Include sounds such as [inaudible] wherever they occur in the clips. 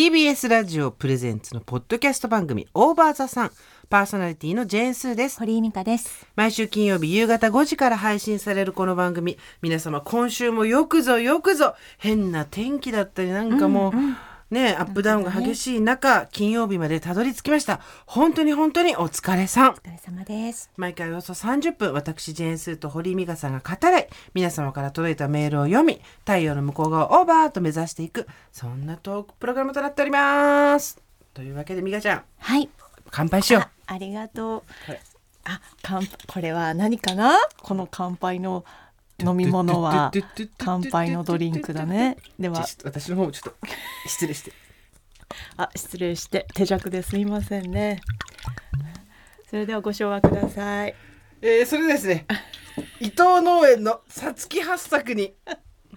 TBS ラジオプレゼンツのポッドキャスト番組オーバーザさん。パーソナリティのジェーンスーです。堀井美香です。毎週金曜日夕方5時から配信されるこの番組。皆様今週もよくぞよくぞ変な天気だったりなんかもう、ねアップダウンが激しい中、金曜日までたどり着きました本当に本当にお疲れさんお疲れ様です。毎回およそ30分私ジェーンスーと堀井美香さんが語らい皆様から届いたメールを読み太陽の向こう側をオーバーと目指していくそんなトークプログラムとなっておりますというわけで美香ちゃんはい。乾杯しようあありがとう。あ、乾これは何かな？この乾杯の飲み物は乾杯のドリンクだね。では、私の方もちょっと失礼してあ、失礼して手弱ですみませんね。それではご唱和ください。えー、それでですね伊藤農園のさつき八作に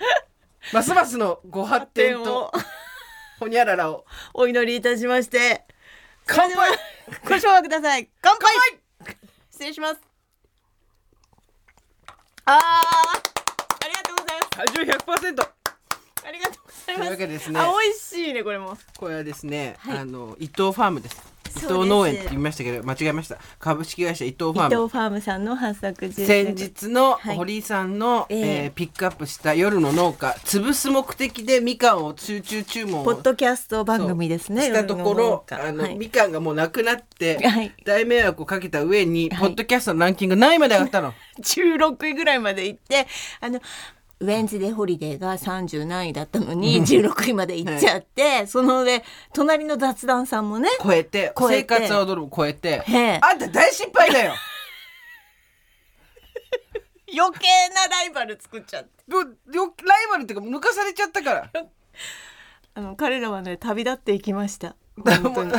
[laughs] ますますのご発展とほにゃららをお祈りいたしまして、乾杯 [laughs] ご唱和ください。乾杯。失礼します。あー、ありがとうございます。体重100%ありがとうございというます。わけでですねあ、美味しいねこれも。これはですね、はいあの伊藤ファームです伊藤農園って言いましたけど間違えました。株式会社伊藤ファーム。伊藤ファームさんの発作中先日のはい堀井さんの、ええ。えーピックアップした夜の農家潰す目的でみかんを集中注文をポッドキャスト番組ですね。したところあの、はい。みかんがもうなくなって、はい。大迷惑をかけた上に、はい。ポッドキャストのランキング何位まで上がったの？[laughs] 16位ぐらいまで行って、あの。ウェンズデーホリデーが30何位だったのに16位まで行っちゃって、その上隣の雑談さんもね超えて超えて。生活は踊るを超えて。あんた大失敗だよ。[laughs] 余計なライバル作っちゃって。ライバルっていうか抜かされちゃったから。[laughs] あの彼らはね旅立っていきました。だ本当に。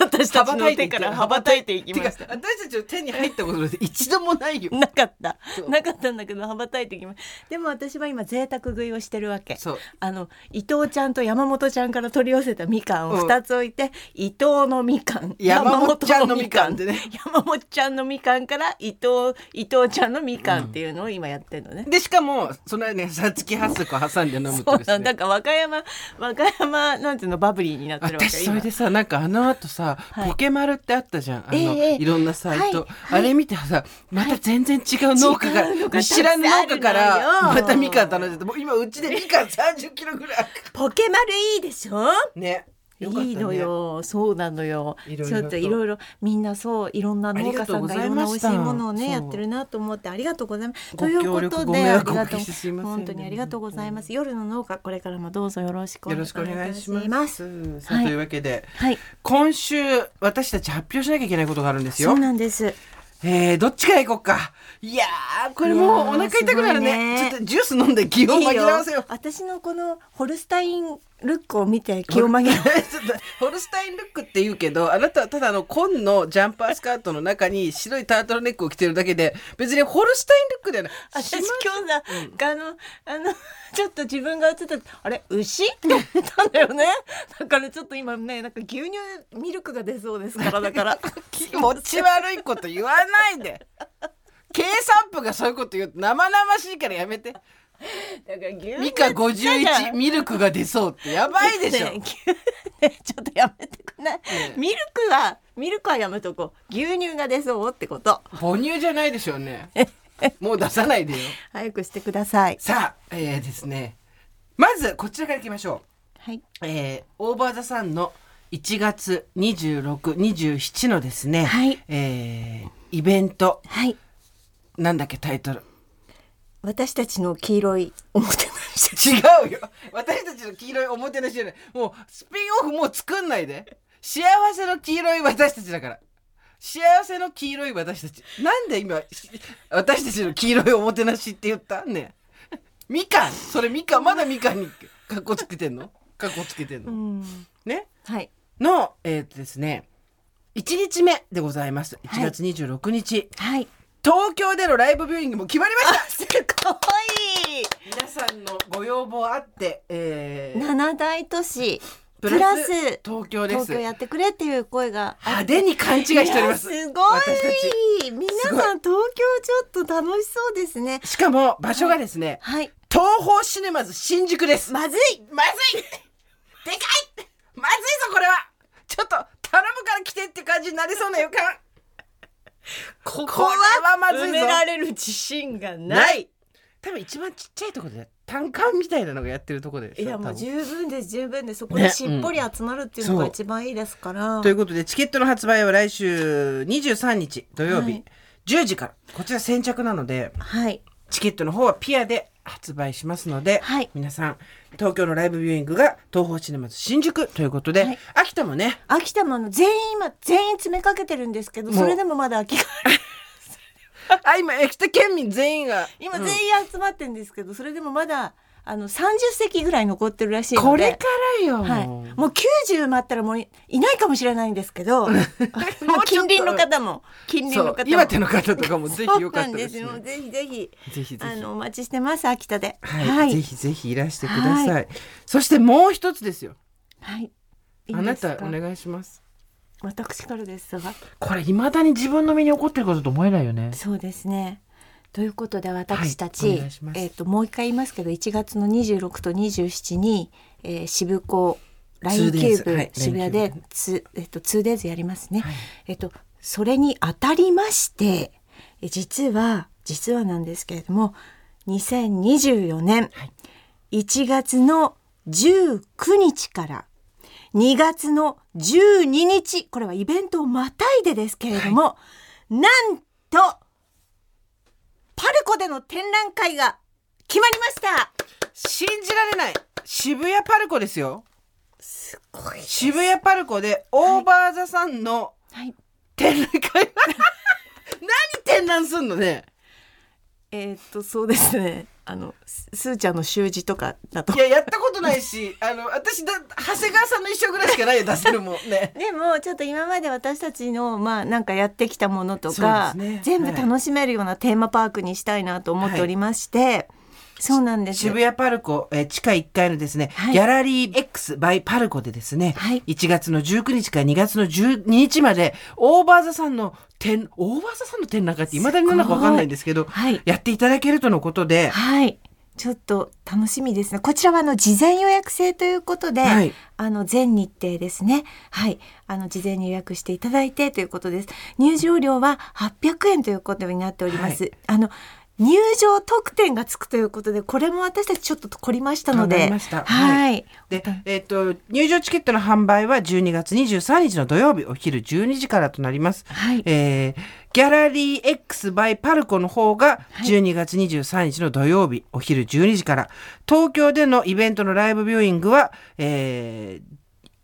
私たちの手から羽ばたいていきました。私たちの手に入ったことなんて一度もないよ。なかった。そう。なかったんだけど羽ばたいてきまでも私は今贅沢食いをしてるわけ。そう。あの伊藤ちゃんと山本ちゃんから取り寄せたみかんうん。を2つ置いて、伊藤のみかん。山本ちゃんのみかんってね。山本ちゃん。のみかんから伊藤伊藤ちゃんのみかんっていうのを今やってるのね、でしかもそのねさつき八足を挟んで飲むそうとですね。なんだ。から和歌山和歌山なんていうのバブリーになってるわけでさなんかあの後さ、はい。ポケマルってあったじゃん。あの、ええいろんなサイト、はいはい。あれ見てさまた全然違う農家が見知らぬ農家からまたみかん頼んでてもう今うちでみかん30キロぐらいポケマルいいでしょ？ねね。いいのよ。そうなのよ。いろいろと。ちょっといろいろみんなそういろんな農家さんがいろんな美味しいものをねやってるなと思ってありがとうございます。ごということであご迷惑りがとうおかけしてすいません本当にありがとうございます。夜の農家これからもどうぞよろしくお願いします。さあ、はい。というわけではい。今週私たち発表しなきゃいけないことがあるんですよ。そうなんです。えー、どっちから行こうか。いやーこれもうお腹痛くなるね。ね。ちょっとジュース飲んで気を紛らわせよう。私のこのホルスタインルックを見て気を紛らわせちょっとホルスタインルックって言うけどあなたはただあの紺のジャンパースカートの中に白いタートルネックを着てるだけで別にホルスタインルックではない。私今日さ、あのあの [laughs] ちょっと自分が映ったあれ牛って思ったんだよね。だからちょっと今ねなんか牛乳ミルクが出そうですからだから。気持ち悪いこと言わないで。[laughs] 計算部がそういうこと言う。と生々しいからやめてだから牛乳ミカじゃ51あミルクが出そうって。やばいでしょ、ねちょっとやめてくんない、ねミルクはミルクはやめとこう。牛乳が出そうってこと。母乳じゃないでしょうね。[laughs] もう出さないでよ。早くしてください。さあえー、ですね。まずこちらからいきましょう。はい。えー、オーバーザさんの1月2627のですね、はい。えーイベント。はい。なんだっけタイトル私たちの黄色いおもてなし。違うよ。私たちの黄色いおもてなしじゃない。もうスピンオフもう作んないで。幸せの黄色い私たちだから。幸せの黄色い私たち。なんで今し私たちの黄色いおもてなしって言った？ねえ。みかん。それみかん。まだみかんにかっこつけてんの？かっこつけてんの、うん。ね？はい。のえーっとですね。1日目でございます。1月26日、はい東京でのライブビューイングも決まりました。すごい。皆さんのご要望あって、えー。七大都市。ププララスス東京です。東京やってくれっていう声が。あ派手に勘違いしております。いやすご私たい皆さん東京ちょっと楽しそうですね。しかも場所がですね、はい。東宝シネマズ新宿です。まずい。まずい。でかい。まずいぞこれは。ちょっと頼むから来てって感じになりそうな予感 [laughs] ここれはまずいぞ。埋められる自信がない。多分一番ちっちゃいところで単管みたいなのがやってるところでいやもう十分です十分です。そこね。でしっぽり集まるっていうのがうん。一番いいですから、ということでチケットの発売は来週23日土曜日、はい。10時から。こちら先着なのではい。チケットの方はピアで発売しますので、はい。皆さん東京のライブビューイングが東宝シネマズ新宿ということで、はい。秋田もね秋田もあの全員今全員詰めかけてるんですけどそれでもまだ空きがあ今秋田県民全員が。今うん全員集まってるんですけど、それでもまだあの30席ぐらい残ってるらしいので。これからよ、はい、もう90待ったらもういいないかもしれないんですけど。[laughs] [laughs] もう近隣の方も近隣の方も。岩手の方とかもぜひよかったです,、そうなんですよぜひぜひ。ぜひあのお待ちしてます秋田で。はい、ぜひぜひいらしてください、はそしてもう一つですよ。はい。いいあなたお願いします。私からですが。これ未だに自分の身に起こってることと思えないよね。そうですねということで私たち、はいえっ、ともう一回言いますけど1月の26と27に、えー、渋港ラインキュ 2days ーブ、はい渋谷 LINE キューでブツえっ、と 2days やりますね。はい。えっとそれにあたりましてえ実は実はなんですけれども2024年1月の19日から2月の12日これはイベントをまたいでですけれども、なんとパルコでの展覧会が決まりました。信じられない。渋谷パルコですよ。すごい渋谷パルコでオーバーザさんのはい。展覧会。[laughs] 何展覧すんのねえーっとそうですね。[laughs] あのすすーちゃんの習字とかだと。いややったことないし [laughs] あの私だ長谷川さんの衣装ぐらいしかないよ出せるもん。[laughs] ね。でもちょっと今まで私たちのまあなんかやってきたものとか、ね。全部楽しめるようなテーマパークにしたいなと思っておりまして、そうなんです渋谷パルコ、えー地下1階のですね、はい。ギャラリー X by パルコでですね、はい。1月の19日から2月の12日までオーバーザさんの展オーバーザさんの展覧会って未だになんだかわかんないんですけどはい。やっていただけるとのことで、はい。ちょっと楽しみですね。こちらはあの事前予約制ということで、はい。あの全日程ですね。はい。あの事前に予約していただいてということです。入場料は800円ということになっております、あの入場特典がつくということでこれも私たちちょっと凝りましたので。はい、で、えっ、と、入場チケットの販売は12月23日の土曜日お昼12時からとなります。はい。えーギャラリー X by パルコの方がはい。12月23日の土曜日お昼12時から、東京でのイベントのライブビューイングは、えー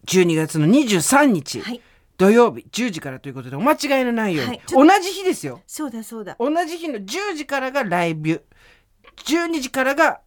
12月の23日、はい土曜日10時からということでお間違いのないように、はい同じ日ですよ。そうだそうだ。同じ日の10時からがライブ、12時からが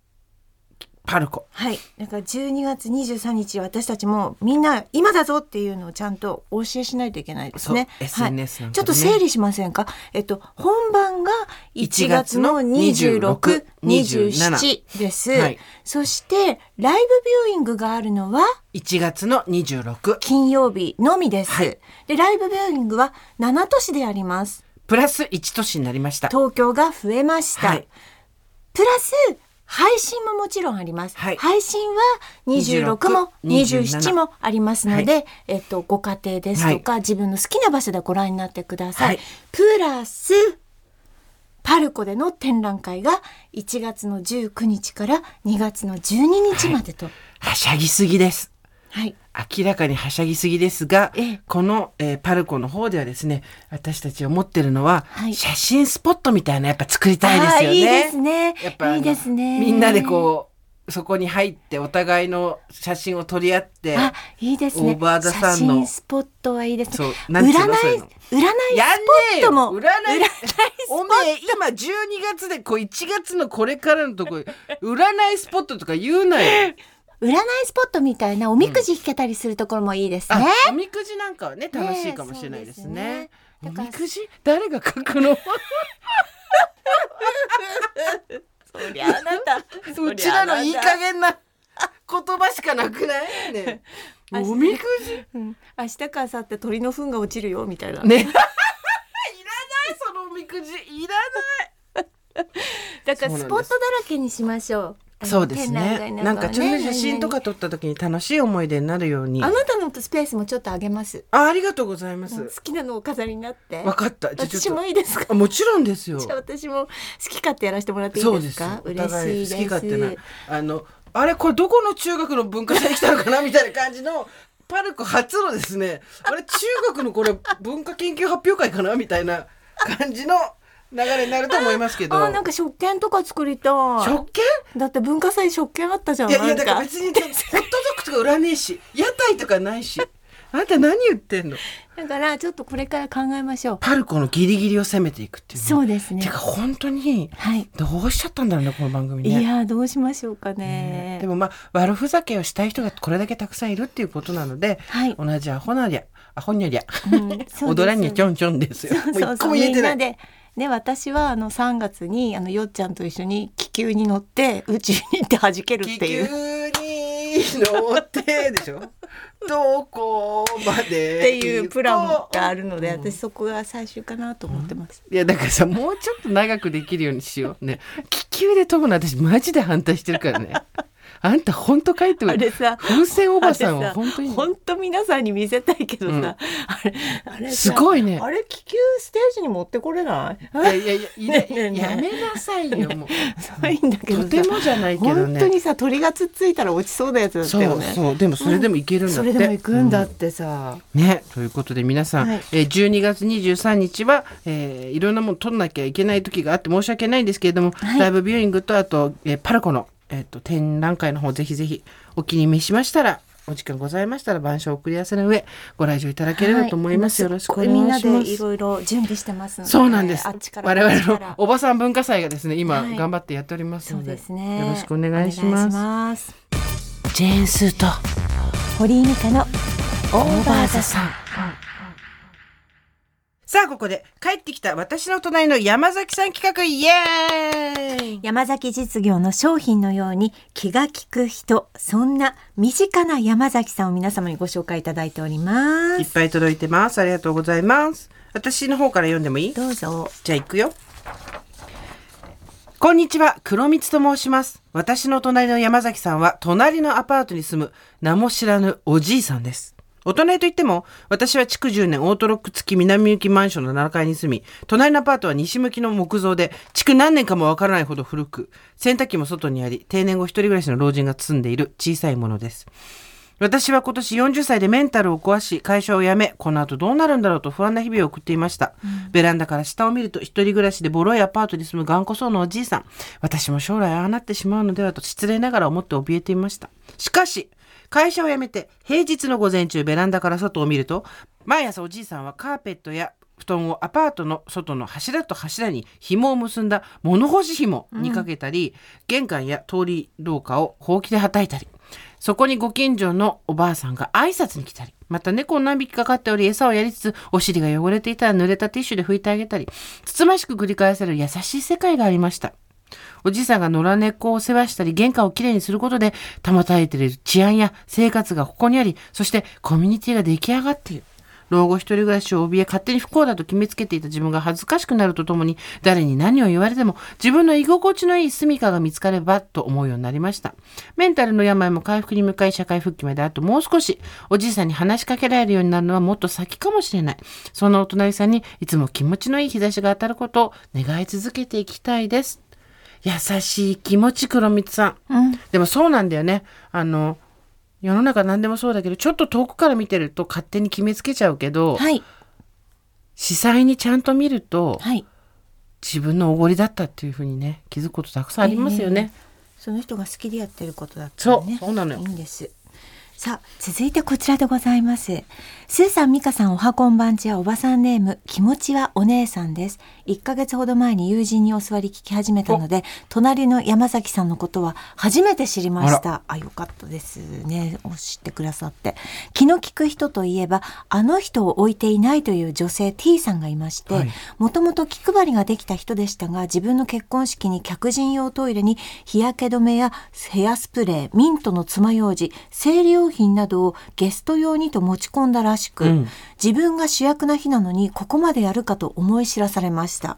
パルコ。はい。だから12月23日私たちもみんな今だぞっていうのをちゃんとお教えしないといけないですね。そう SNS なんちょっと整理しませんか？えっと本番が1月の26、27です、はい。そしてライブビューイングがあるのは？1月の26金曜日のみです、はい。でライブビューイングは7都市であります。プラス1都市になりました。東京が増えました、はい。プラス配信ももちろんあります、はい。配信は26も26 27もありますので、はえっと、ご家庭ですとか、自分の好きな場所でご覧になってください、はい。プラスパルコでの展覧会が1月の19日から2月の12日までと、はしゃぎすぎです。はい。明らかにはしゃぎすぎですが、ええ。この、えーパルコの方ではですね、私たち思ってるのは、はい。写真スポットみたいなやっぱ作りたいですよね。いいですね。やっぱいいですね。みんなでこう、そこに入ってお互いの写真を撮り合って、あいいですね。オーバーザさんの写真スポットはいいですね。占い占いやんねえよスポットも占い。占いおめえ今12月でこう1月のこれからのとこ占いスポットとか言うなよ。占いスポットみたいなおみくじ引けたりするところもいいですね。あおみくじなんかはね楽しいかもしれないですね。そうですねおみくじ誰が書くの？[laughs] そりゃあなたうちらのいい加減な言葉しかなくない？ね。[laughs] あおみくじ？うん、明日か明後日鳥の糞が落ちるよみたいな。ね。いらないそのおみくじいらない。[laughs] だからスポットだらけにしましょあのそうですね。外なんかちょっとね写真とか撮った時に楽しい思い出になるように。ああなたのスペースもちょっとあげます。ありがとうございま好すきなのをお飾りになって。わかった。私もいいですか？あもちろんですよ。じゃあ私も好き勝手やらせてもらっていいですか？お嬉しいです。好き勝手な。あのあれこれどこの中学の文化祭に来たのかなみたいな感じのパルコ初のですね。あれ中学のこれ文化研究発表会かなみたいな感じの流れになると思いますけど。あなんか食券とか作りたい。食券？だって文化祭食券あったじゃんいやいやだから別にホットドッグとか売らねえし屋台とかないし。あなた何言ってんの？だからちょっとこれから考えましょう。パルコのギリギリを攻めていくっていうね。そうですね。てか本当にはい。どうしちゃったんだろうねこの番組いねやどうしましょうかね。でもまあ悪ふざけをしたい人がこれだけたくさんいるっていうことなので、はい。同じアホなりゃアホにゃりゃ、踊らにゃちょんちょんですよ。そうそうもう一個そうも言えてない。みんなでで私はあの3月にあのよっちゃんと一緒に気球に乗って宇宙に行って弾けるっ気ていう。球に乗ってでしょ？[laughs] どこまで？っていうプランがあるので、う。ん私そこが最終かなと思ってます。いやだからさもうちょっと長くできるようにしよう。ね。気球で飛ぶの私マジで反対してるからねあんた本当書いてあれさ風船おばさんは本当に。本当皆さんに見せたいけどさ、うん。あれあれさすごいね。あれ気球ステージに持ってこれない？いやいやいやいやめなさいよもう。そういいんだけどとさてもじゃないけどね。本当にさ鳥がつっついたら落ちそうなやつだったよね。そうでもそれでもいけるんだって、それでも行くんだってさ、ね、ということで皆さん、はい。えー12月23日は、えーいろんなもの取んなきゃいけない時があって申し訳ないんですけれども、はい。ライブビューイングとあと、えーパルコの、えー、と展覧会の方ぜひぜひお気に召しましたらお時間ございましたら晩鐘を送り合わせの上ご来場いただければと思います、はよろしくお願みんいします。なでいろいろ準備してますのでそうなんです。あっちから我々のおばさん文化祭がですね今、はい。頑張ってやっておりますのでですね。よろしくお願いします。ます。ジェーンスーと堀井美香のオーバーザさん。さあ、ここで帰ってきた私の隣の山崎さん企画、イエーイ山崎実業の商品のように気が利く人そんな身近な山崎さんを皆様にご紹介いただいておりますいっぱい届いてます。ありがとうございます。私の方から読んでもいい？どうぞじゃあ行くよ。こんにちは、黒光と申します。私の隣の山崎さんは、隣のアパートに住む名も知らぬおじいさんです。お隣といっても、私は築10年オートロック付き南向きマンションの7階に住み、隣のアパートは西向きの木造で、築何年かもわからないほど古く、洗濯機も外にあり、定年後一人暮らしの老人が住んでいる小さいものです。私は今年40歳でメンタルを壊し会社を辞めこの後どうなるんだろうと不安な日々を送っていました、ベランダから下を見ると一人暮らしでボロいアパートに住む頑固そうなおじいさん。私も将来ああなってしまうのではと失礼ながら思って怯えていました。しかし会社を辞めて平日の午前中ベランダから外を見ると毎朝おじいさんはカーペットや布団をアパートの外の柱と柱に紐を結んだ物干し紐にかけたり、玄関や通り廊下をほうきではたいたり。そこにご近所のおばあさんが挨拶に来たり、また猫を何匹か飼っており餌をやりつつ、お尻が汚れていたら濡れたティッシュで拭いてあげたり、つつましく繰り返される優しい世界がありました。おじいさんが野良猫を世話したり、玄関をきれいにすることで、保たれている治安や生活がここにあり、そしてコミュニティが出来上がっている。老後一人暮らしを怯え勝手に不幸だと決めつけていた自分が恥ずかしくなるとともに誰に何を言われても自分の居心地のいい住処が見つかればと思うようになりました。メンタルの病も回復に向かい社会復帰まであともう少しおじいさんに話しかけられるようになるのはもっと先かもしれない。そんなお隣さんにいつも気持ちのいい日差しが当たることを願い続けていきたいです。優しい気持ち黒光さん。うん。でもそうなんだよね。あの、世の中何でもそうだけど、ちょっと遠くから見てると勝手に決めつけちゃうけど、はい。視細にちゃんと見ると、はい。自分のおごりだったっていうふうにね、気づくことたくさんありますよね。その人が好きでやってることだったそう、らねそうなのよ。いい。んですさあ続いてこちらでございますスーさん、ミカさん、おはこんばんちはおばさんネーム、気持ちはお姉さんです。1ヶ月ほど前に友人に教わり聞き始めたので、隣の山崎さんのことは初めて知りました。あよかったですね。お知ってくださって。気の利く人といえば、あの人を置いていないという女性 T さんがいまして、はいもともと気配りができた人でしたが、自分の結婚式に客人用トイレに日焼け止めやヘアスプレー、ミントの爪楊枝、生理用品などをゲスト用にと持ち込んだらしく、うん自分が主役な日なのにここまでやるかと思い知らされました。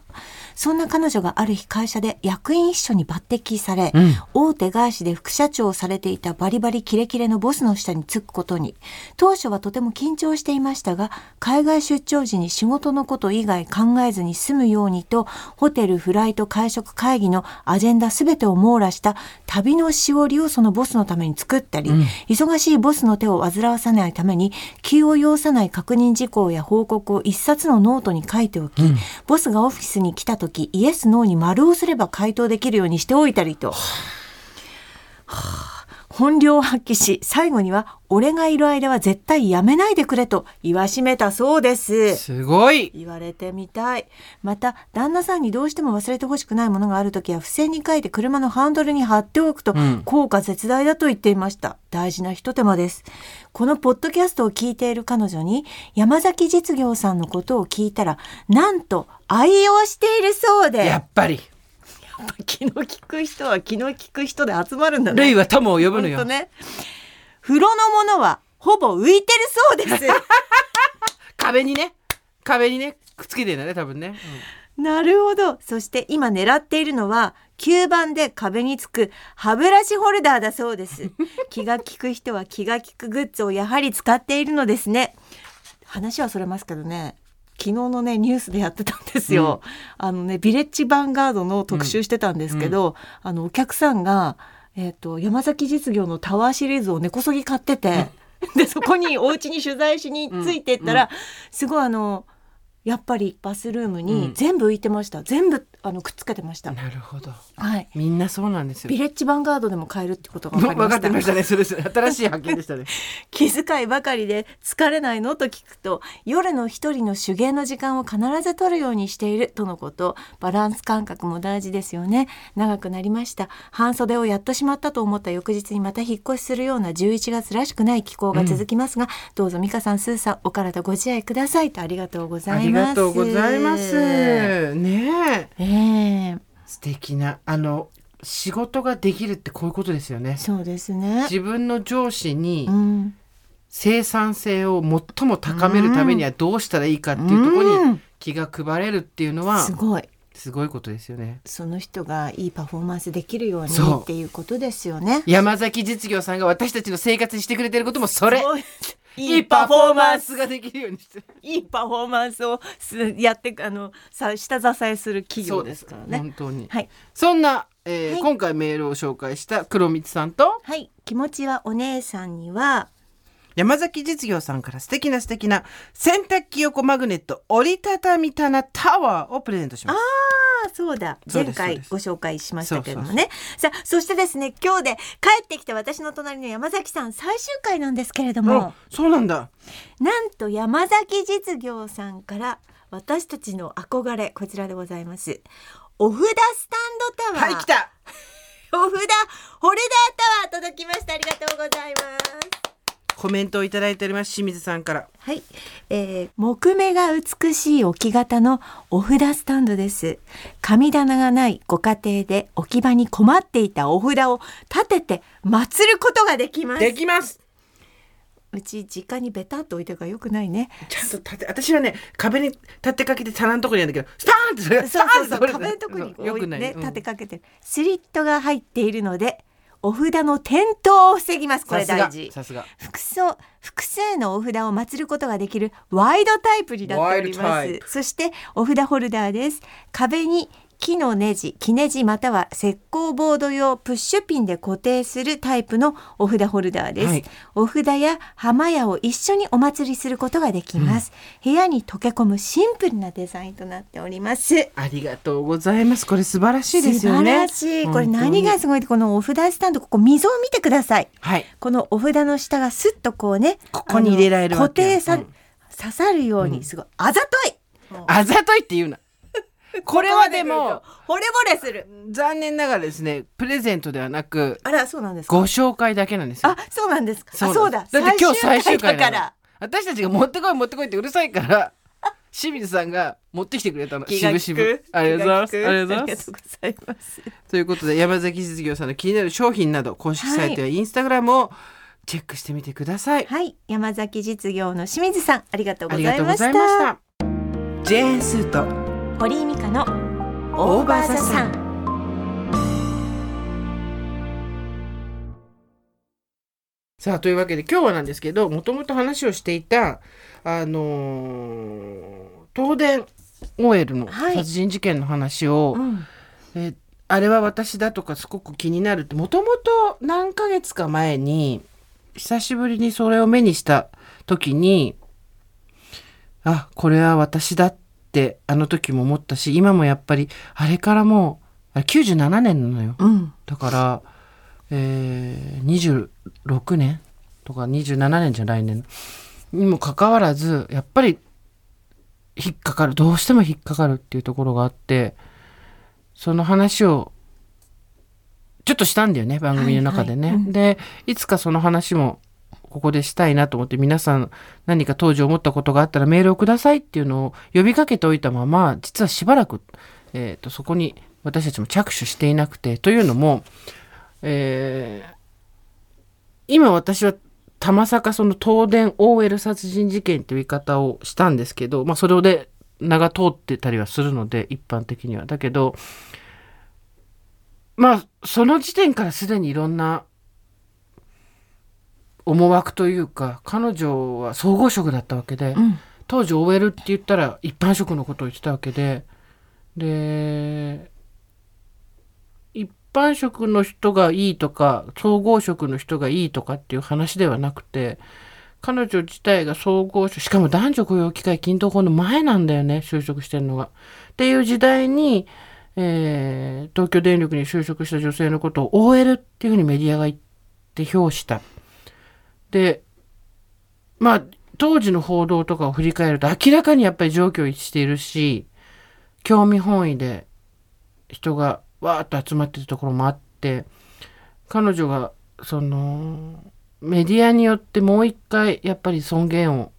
そんな彼女がある日会社で役員秘書に抜擢され、うん。大手外資で副社長をされていたバリバリキレキレのボスの下につくことに、当初はとても緊張していましたが、海外出張時に仕事のこと以外考えずに済むようにと、ホテル、フライト、会食、会議のアジェンダすべてを網羅した旅のしおりをそのボスのために作ったり、忙しいボスの手を煩わさないために、急を要さない確認事項や報告を一冊のノートに書いておき、ボスがオフィスに来た時、イエス、ノーに丸をすれば回答できるようにしておいたりと。本領を発揮し、最後には、俺がいる間は絶対やめないでくれと言わしめたそうです。すごい言われてみたい。また、旦那さんにどうしても忘れてほしくないものがあるときは、付箋に書いて車のハンドルに貼っておくと、ん効果絶大だと言っていました。大事な一手間です。このポッドキャストを聞いている彼女に、山崎実業さんのことを聞いたら、なんと愛用しているそうで、やっぱり気の利く人は気の利く人で集まるんだね。類は友を呼ぶのよ、ね。風呂のものはほぼ浮いてるそうです。[laughs] 壁にね壁にねくっつけてるんだね多分ね、なるほど。そして今狙っているのは吸盤で壁につく歯ブラシホルダーだそうです。[laughs] 気が利く人は気が利くグッズをやはり使っているのですね。話はそれますけどね。昨日のねニュースでやってたんですよ。あのねビレッジヴァンガードの特集してたんですけど、あのお客さんがえっ、と山崎実業のタワーシリーズを根こそぎ買ってて、でそこにお家に取材しについてったら、すごいあのやっぱりバスルームうん。に全部浮いてました。全部あのくっつけてました。なるほど。はい。みんなそうなんですよビレッジヴァンガードでも買えるってことが分かりました。[laughs] 分かってましたねそれ。です新しい発見でしたね。[laughs] 気遣いばかりで疲れないのと聞くと夜の一人の手芸の時間を必ず取るようにしているとのことバランス感覚も大事ですよね。長くなりました。半袖をやっとしまったと思った翌日にまた引っ越しするような11月らしくない気候が続きますが、どうぞ美香さんスーさんお体ご自愛くださいとありがとうござあいます。りがとうございます。ねえええ素敵なあの仕事ができるってこういうことですよね。そうですね。自分の上司にうん。生産性を最も高めるためにはどうしたらいいかっていうところにうん。気が配れるっていうのはすごい。すごいことですよね。その人がいいパフォーマンスできるようにっていうことですよね。山崎実業さんが私たちの生活にしてくれてることもそれいいパフォーマンスができるようにして。るいいパフォーマンスをすやってあのさ下支えする企業ですからね。本当に、はい。そんな、えーはい。今回メールを紹介した黒光さんとはい。気持ちはお姉さんには山崎実業さんから素敵な素敵な洗濯機横マグネット折りたたみ棚タワーをプレゼントします。あそうだ。前回ご紹介しましたけれどもね。さあそしてですね今日で帰ってきた私の隣の山崎さん最終回なんですけれども。あそうなんだ。なんと山崎実業さんから私たちの憧れこちらでございます。お札スタンドタワー。はい来た。[laughs] お札ホルダータワー届きました。ありがとうございますコメントをいただいております。清水さんから。はい、えー木目が美しい置き型のお札スタンドです。神棚がないご家庭で置き場に困っていたお札を立てて祀ることができます。できます。うち実家にベタっと置いてるからよくないね。ちゃんと立て私はね壁に立てかけて棚のとこにあるんだけどスパーンってそれそうそうそう壁のとこによくねうん。立てかけてる。スリットが入っているのでお札の転倒を防ぎます。これ大事。さすが。複数複数のお札を祀ることができるワイドタイプになっております。そしてお札ホルダーです。壁に木のネジ木ネジまたは石膏ボード用プッシュピンで固定するタイプのお札ホルダーです、はい。お札や浜屋を一緒にお祭りすることができます、部屋に溶け込むシンプルなデザインとなっております。ありがとうございます。これ素晴らしいですよね。素晴らしい。これ何がすごいってこのお札スタンドここ溝を見てください。はい。このお札の下がスッとこうねここに入れられる固定さ、うん。刺さるようにすごい。あざとい。あざといって言うなこれはでも惚れ惚れする。残念ながらですねプレゼントではなくあらそうなんですか？ご紹介だけなんですよ。あそうなんですか？あなんそうだ。だって今日最終回だから。私たちが持ってこい持ってこいってうるさいから清水さんが持ってきてくれたの。渋々。ありがとうございます。ありがとうございます。ということで山崎実業さんの気になる商品など公式サイトやインスタグラムをチェックしてみてください。はい。山崎実業の清水さんありがとうごございました。ジェーンスーと堀井美香のオーバーザさん。さあというわけで今日はなんですけどもともと話をしていたあのー東電 OL のはい。殺人事件の話を、うん。えあれは私だとかすごく気になるってもともと何ヶ月か前に久しぶりにそれを目にした時にあこれは私だってあの時も思ったし今もやっぱりあれからもうあれ97年なのよ。うん。だから、えー、26年とか27年じゃ来年にもかかわらずやっぱり引っかかるどうしても引っかかるっていうところがあってその話をちょっとしたんだよね番組の中でね。はいはい。うん。でいつかその話もここでしたいなと思って皆さん何か当時思ったことがあったらメールをくださいっていうのを呼びかけておいたまま実はしばらく、えー、とそこに私たちも着手していなくてというのも、えー今私はたまさかその東電 OL 殺人事件という言い方をしたんですけど、まあ、それで名が通ってたりはするので一般的には。だけどまあその時点からすでにいろんな思惑というか彼女は総合職だったわけで、うん当時 OL って言ったら一般職のことを言ってたわけでで一般職の人がいいとか総合職の人がいいとかっていう話ではなくて彼女自体が総合職しかも男女雇用機会均等法の前なんだよね就職してるのが。っていう時代に、えー東京電力に就職した女性のことを OL っていうふうにメディアが言って評した。でまあ当時の報道とかを振り返ると明らかにやっぱり状況一致しているし興味本位で人がわーっと集まってるところもあって彼女がそのメディアによってもう一回やっぱり尊厳を、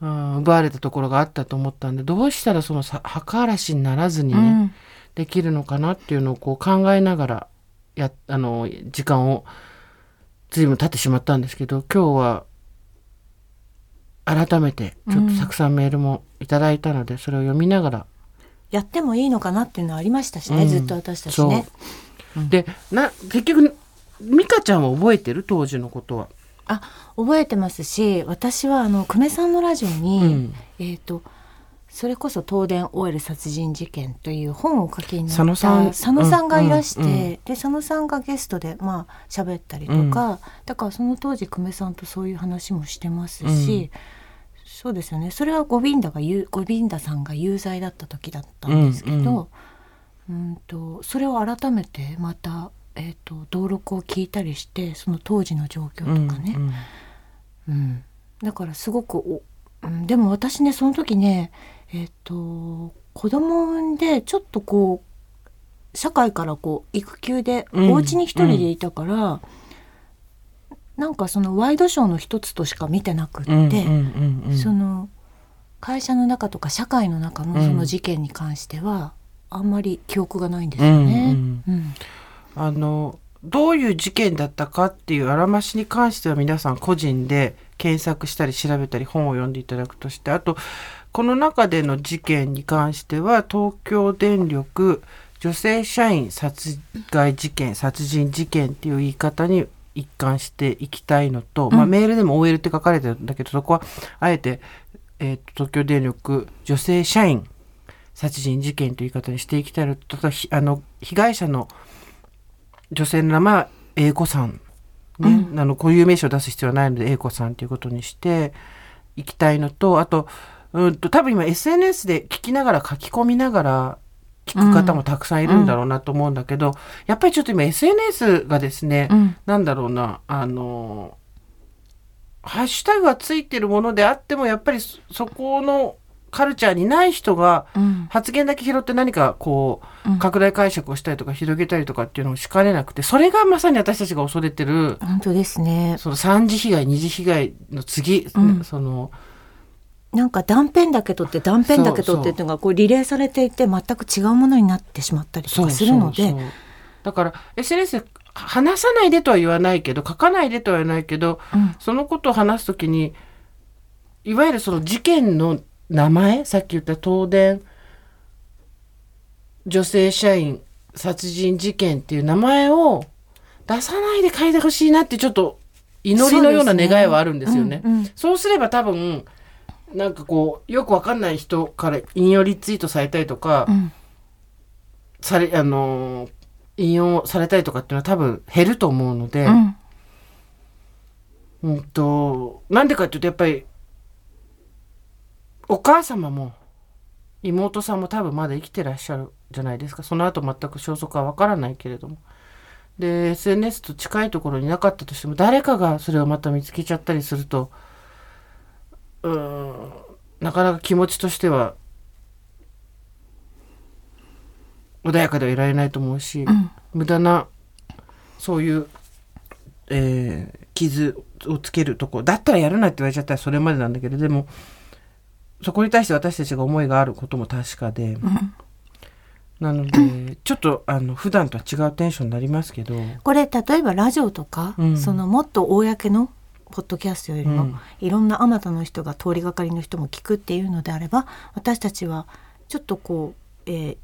うん奪われたところがあったと思ったんでどうしたらそのさ墓荒らしにならずにね、うん。できるのかなっていうのをこう考えながらやあの時間を随分経ってしまったんですけど今日は改めてちょっとたくさんメールもいただいたので、それを読みながらやってもいいのかなっていうのはありましたしね、うん。ずっと私たちね。でな結局美香ちゃんは覚えてる？当時のことは。あ覚えてますし私はあの久米さんのラジオに、うん。えっ、とそれこそ東電 OL 殺人事件という本をお書きになった佐野さん佐野さんがいらして、うんうん。で佐野さんがゲストでまあ喋ったりとか、だからその当時久米さんとそういう話もしてますし、そうですよね。それはゴビンダが有ゴビンダさんが有罪だった時だったんですけど、うんとそれを改めてまた、えー、と登録を聞いたりしてその当時の状況とかね、うんうん。うん、だからすごくお、うん、でも私ねその時ねえっ、と子供を産んでちょっとこう社会からこう育休でうん。お家に一人でいたから、なんかそのワイドショーの一つとしか見てなくって、うんうんうんうん。その会社の中とか社会の中のその事件に関しては、あんまり記憶がないんですよね。うん。うん。あのどういう事件だったかっていうあらましに関しては皆さん個人で検索したり調べたり本を読んでいただくとしてあとこの中での事件に関しては東京電力女性社員殺害事件殺人事件っていう言い方に一貫していきたいのと、まあ、うんメールでも OL って書かれてるんだけどそこはあえて、えーと東京電力女性社員殺人事件という言い方にしていきたいのとただひあの被害者の女性の名前は A 子さん、ね。あの固有名詞を出す必要はないので A 子さんということにしていきたいのとあとうんと多分今 SNS で聞きながら書き込みながら聞く方もたくさんいるんだろうなと思うんだけど、やっぱりちょっと今 SNS がですね、うん。なんだろうなあのハッシュタグがついてるものであってもやっぱりそそこのカルチャーにない人がうん。発言だけ拾って何かこう、うん。拡大解釈をしたりとか広げたりとかっていうのをしかねなくてそれがまさに私たちが恐れてる本当ですね。その三次被害二次被害の次、うん。そのなんか断片だけ取って断片だけ取ってっていうのがこうリレーされていて全く違うものになってしまったりとかするのでそう。そうそうだから SNS で話さないでとは言わないけど書かないでとは言わないけどうん。そのことを話すときにいわゆるその事件の名前さっき言った東電女性社員殺人事件っていう名前を出さないで書いてほしいなってちょっと祈りのような願いはあるんですよね。うんうん。そうすれば多分なんかこうよくわかんない人から引用リツイートされたりとか、うんされあのー引用されたりとかっていうのは多分減ると思うので、うん。うんとなんでかっていうとやっぱりお母様も妹さんも多分まだ生きてらっしゃるじゃないですか。その後全く消息はわからないけれども。で SNS と近いところになかったとしても誰かがそれをまた見つけちゃったりするとうーん。なかなか気持ちとしては穏やかではいられないと思うし、うん。無駄なそういう、えー傷をつけるとこだったらやるなって言われちゃったらそれまでなんだけどでもそこに対して私たちが思いがあることも確かで、うん。なのでちょっとあの普段とは違うテンションになりますけど、これ例えばラジオとか、うん。そのもっと公のポッドキャストよりも、うん。いろんなあまたの人が通りがかりの人も聞くっていうのであれば私たちはちょっとこう、えー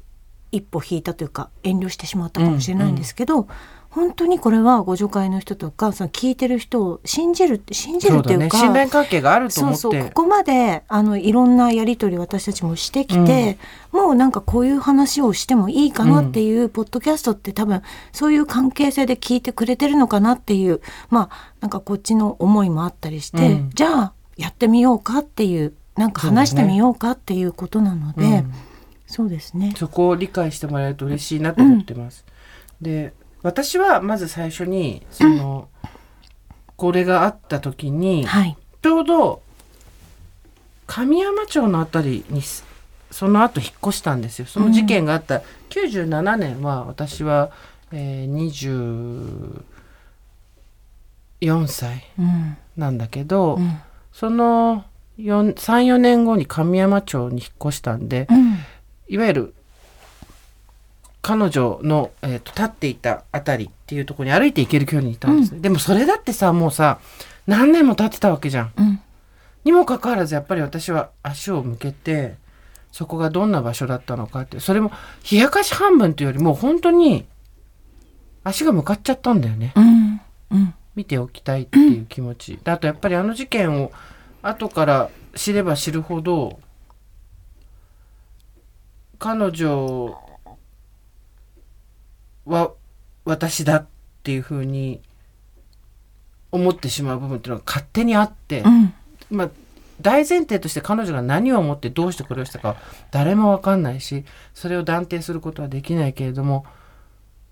一歩引いたというか遠慮してしまったかもしれないんですけど、本当にこれはご助会の人とかその聞いてる人を信じる信じるっていうかね。信頼関係があるとそう思って。そうここまであのいろんなやり取り私たちもしてきて、もうなんかこういう話をしてもいいかなっていう、ポッドキャストって多分そういう関係性で聞いてくれてるのかなっていうまあなんかこっちの思いもあったりして、うん。じゃあやってみようかっていうなんか話してみようかっていうことなので、うん。そうですね。そこを理解してもらえると嬉しいなと思ってます。で私はまず最初にその、これがあった時にはい。ちょうど神山町のあたりにすその後引っ越したんですよ。その事件があった97年は私は、えー、24歳うんなんだけど、うんその34年後に神山町に引っ越したんで、うんいわゆる彼女の、えーと立っていたあたりっていうところに歩いて行ける距離にいたんですね、でもそれだってさもうさ何年も経ってたわけじゃん。うん。にもかかわらずやっぱり私は足を向けてそこがどんな場所だったのかってそれも冷やかし半分というよりも本当に足が向かっちゃったんだよね。うんうん。見ておきたいっていう気持ち。であとやっぱりあの事件を後から知れば知るほど彼女は私だっていうふうに思ってしまう部分っていうのが勝手にあって、うん。まあ大前提として彼女が何を思ってどうしてこれをしたかは誰も分かんないしそれを断定することはできないけれども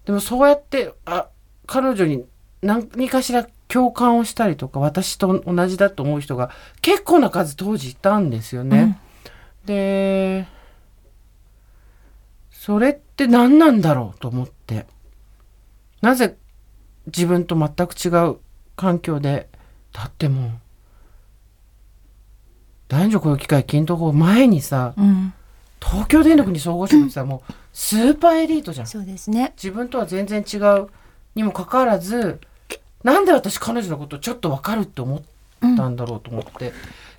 でもそうやってあ彼女に何かしら共感をしたりとか私と同じだと思う人が結構な数当時いたんですよね。でそれって何なんだろうと思ってなぜ自分と全く違う環境で立っても男女雇用機会均等法前にさうん。東京電力に総合職ってさもうスーパーエリートじゃん。そうですね。自分とは全然違うにもかかわらずなんで私彼女のことちょっと分かるって思ったんだろうと思って、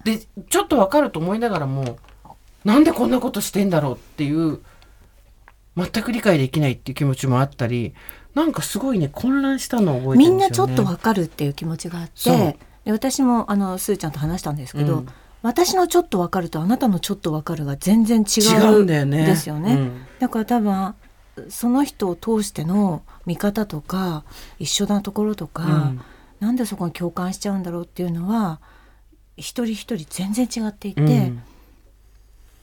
でちょっと分かると思いながらもなんでこんなことしてんだろうっていう全く理解できないっていう気持ちもあったりなんかすごいね混乱したのを覚えてみんるんですよね。なちょっとわかるっていう気持ちがあってで私もあのスーちゃんと話したんですけど、うん。私のちょっとわかるとあなたのちょっとわかるが全然違うんだよね。ですよね。うん。だから多分その人を通しての見方とか一緒なところとか、うん。なんでそこに共感しちゃうんだろうっていうのは一人一人全然違っていて、うん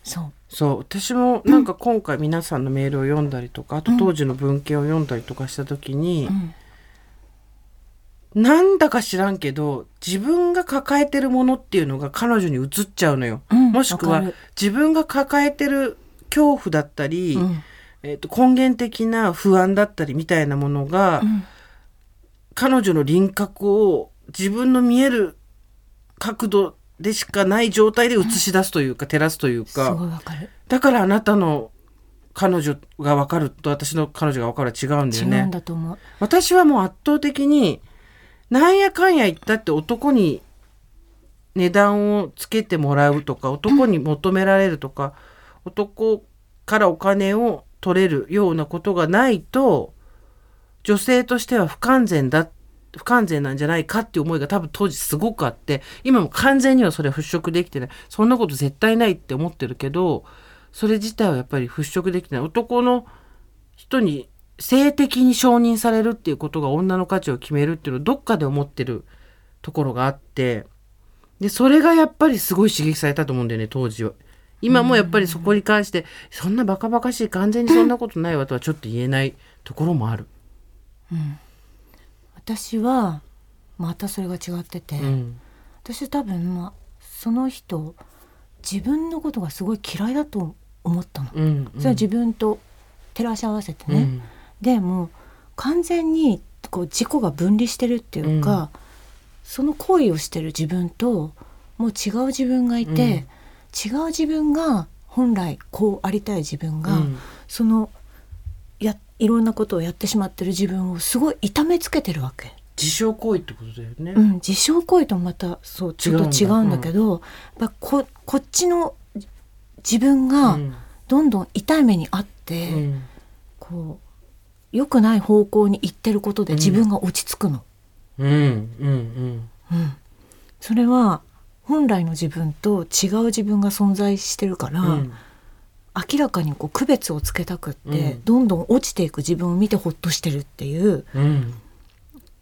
そう。そう。私もなんか今回皆さんのメールを読んだりとかあと当時の文献を読んだりとかした時に、うん。なんだか知らんけど自分が抱えてるものっていうのが彼女に移っちゃうのよ。うん。もしくは自分が抱えてる恐怖だったり、うん。えー、と根源的な不安だったりみたいなものが、うん。彼女の輪郭を自分の見える角度でしかない状態で映し出すというか照らすというすか、ごいわかる。だからあなたの彼女が分かると私の彼女が分かるは違うんだ違うよねんだと思う。私はもう圧倒的になんやかんや言ったって男に値段をつけてもらうとか男に求められるとか、男からお金を取れるようなことがないと女性としては不完全だ不完全なんじゃないかっていう思いが多分当時すごくあって今も完全にはそれは払拭できてないそんなこと絶対ないって思ってるけどそれ自体はやっぱり払拭できてない男の人に性的に承認されるっていうことが女の価値を決めるっていうのをどっかで思ってるところがあってでそれがやっぱりすごい刺激されたと思うんだよね当時は。今もやっぱりそこに関してそんなバカバカしい完全にそんなことないわとはちょっと言えないところもある。私はまたそれが違ってて、うん。私は多分まあその人自分のことがすごい嫌いだと思ったの、うんそれは自分と照らし合わせてね、うん。でもう完全にこう自己が分離してるっていうか、その行為をしてる自分ともう違う自分がいて、違う自分が本来こうありたい自分が、うん。そのやいろんなことをやってしまってる自分をすごい痛めつけてるわけ。自傷行為ってことだよね。うん、自傷行為とまたそうちょっと違うんだけどやっぱここっちの自分うがん。どんどん痛い目にあって、うん。こう良くない方向に行ってることで自分が落ち着くの。うん。うん。うん。それは本来の自分と違う自分が存在してるから、うん明らかにこう区別をつけたくって、うん。どんどん落ちていく自分を見てほっとしてるっていう。うん。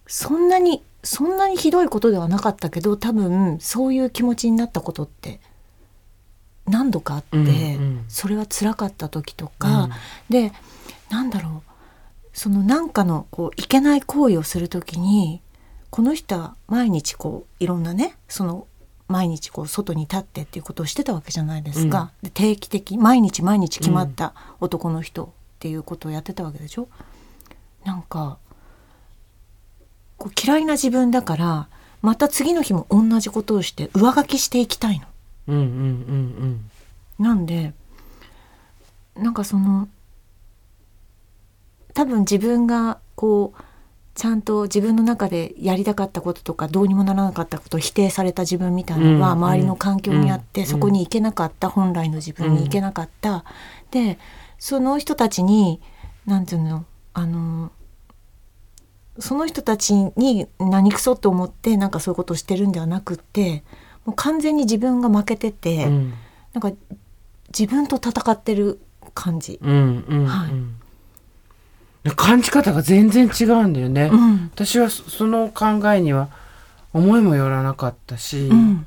そんなにそんなにひどいことではなかったけど多分そういう気持ちになったことって何度かあって、うんうん。それは辛かった時とか、でなんだろうその何かのこういけない行為をする時にこの人は毎日こういろんなねその毎日こう外に立ってっていうことをしてたわけじゃないですか、で定期的毎日毎日決まった男の人っていうことをやってたわけでしょ。なんかこう嫌いな自分だからまた次の日も同じことをして上書きしていきたいの。うんうんうん。なんでなんかその多分自分がこうちゃんと自分の中でやりたかったこととかどうにもならなかったことを否定された自分みたいなのがうん周りの環境にあって、うんそこに行けなかった本来の自分に行けなかった、でその人たちになんていうのあのその人たちに何くそと思ってなんかそういうことをしてるんではなくってもう完全に自分が負けてて。うんなんか自分と戦ってる感じ。うんうんはいうん感じ方が全然違うんだよね。うん、私はそその考えには思いもよらなかったし、うん、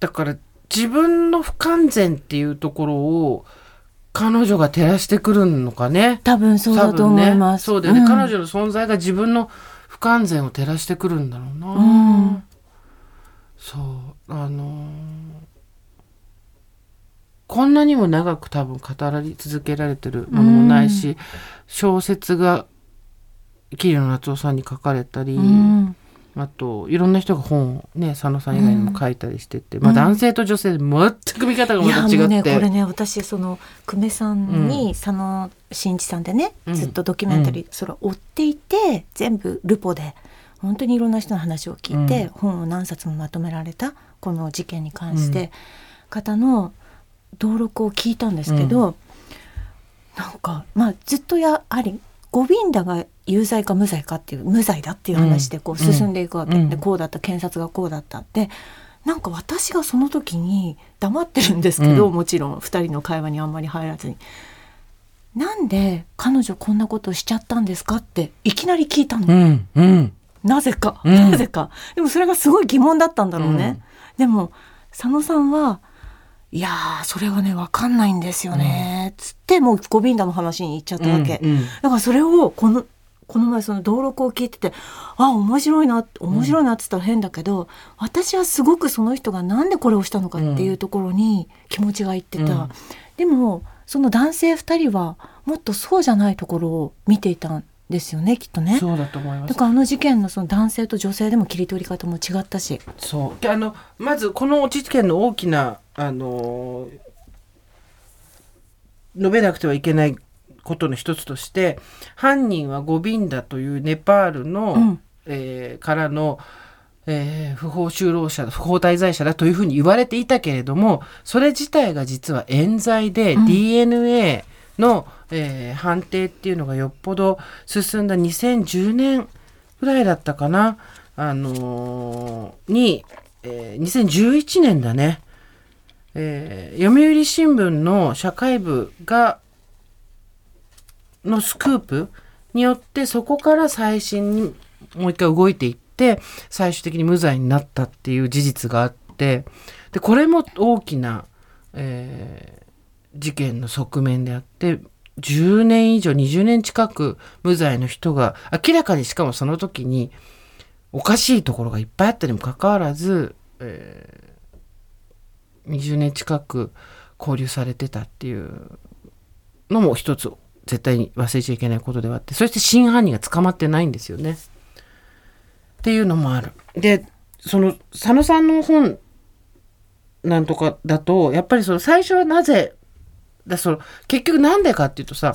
だから自分の不完全っていうところを彼女が照らしてくるのかね。多分そうだと思います。ね、そうだよね、ん彼女の存在が自分の不完全を照らしてくるんだろうな。うんそうあのーこんなにも長く多分語り続けられてるものもないし、小説が桐野夏夫さんに書かれたり、うん、あといろんな人が本をね佐野さん以外にも書いたりしてて、まあ、うん。男性と女性で全く見方がまた違って。ねこれね私その久米さんに佐野真一さんでね、うん。ずっとドキュメンタリー、それを追っていて全部ルポで本当にいろんな人の話を聞いて、うん。本を何冊もまとめられたこの事件に関して、方の登録を聞いたんですけど、なんかまあずっとやはりゴビンダが有罪か無罪かっていう無罪だっていう話でこううん進んでいくわけ、うん。でこうだった検察がこうだった。でなんか私がその時に黙ってるんですけど、うん。もちろん2人の会話にあんまり入らずに。なんで彼女こんなことしちゃったんですかっていきなり聞いたの、うん。うん。なぜか、うん。なぜか。でもそれがすごい疑問だったんだろうね、でも佐野さんはいやーそれはね分かんないんですよね、つってもうゴビンダの話に行っちゃったわけ、うんうん。だからそれをこのこの前その登録を聞いててあ面白いな面白いなって言ったら変だけど、私はすごくその人がなんでこれをしたのかっていうところに気持ちがいってた、うん。でもその男性2人はもっとそうじゃないところを見ていたんですよねきっとね。そうだと思います。だからあの事件のその男性と女性でも切り取り方も違ったし。そう。あのまずこの落ち件の大きなあのー述べなくてはいけないことの一つとして犯人はゴビンダというネパールの、うん。えーからの、えー不法就労者不法滞在者だというふうに言われていたけれどもそれ自体が実は冤罪で、うん。DNA の、えー判定っていうのがよっぽど進んだ2010年ぐらいだったかな、あのーに、えー2011年だね、えー読売新聞の社会部がのスクープによってそこから最新にもう一回動いていって最終的に無罪になったっていう事実があってでこれも大きな、えー事件の側面であって10年以上20年近く無罪の人が明らかにしかもその時におかしいところがいっぱいあったにもかかわらず、えー20年近く拘留されてたっていうのも一つ絶対に忘れちゃいけないことではあってそして真犯人が捕まってないんですよね。っていうのもある。でその佐野さんの本なんとかだとやっぱりその最初はなぜだその結局なんでかっていうとさ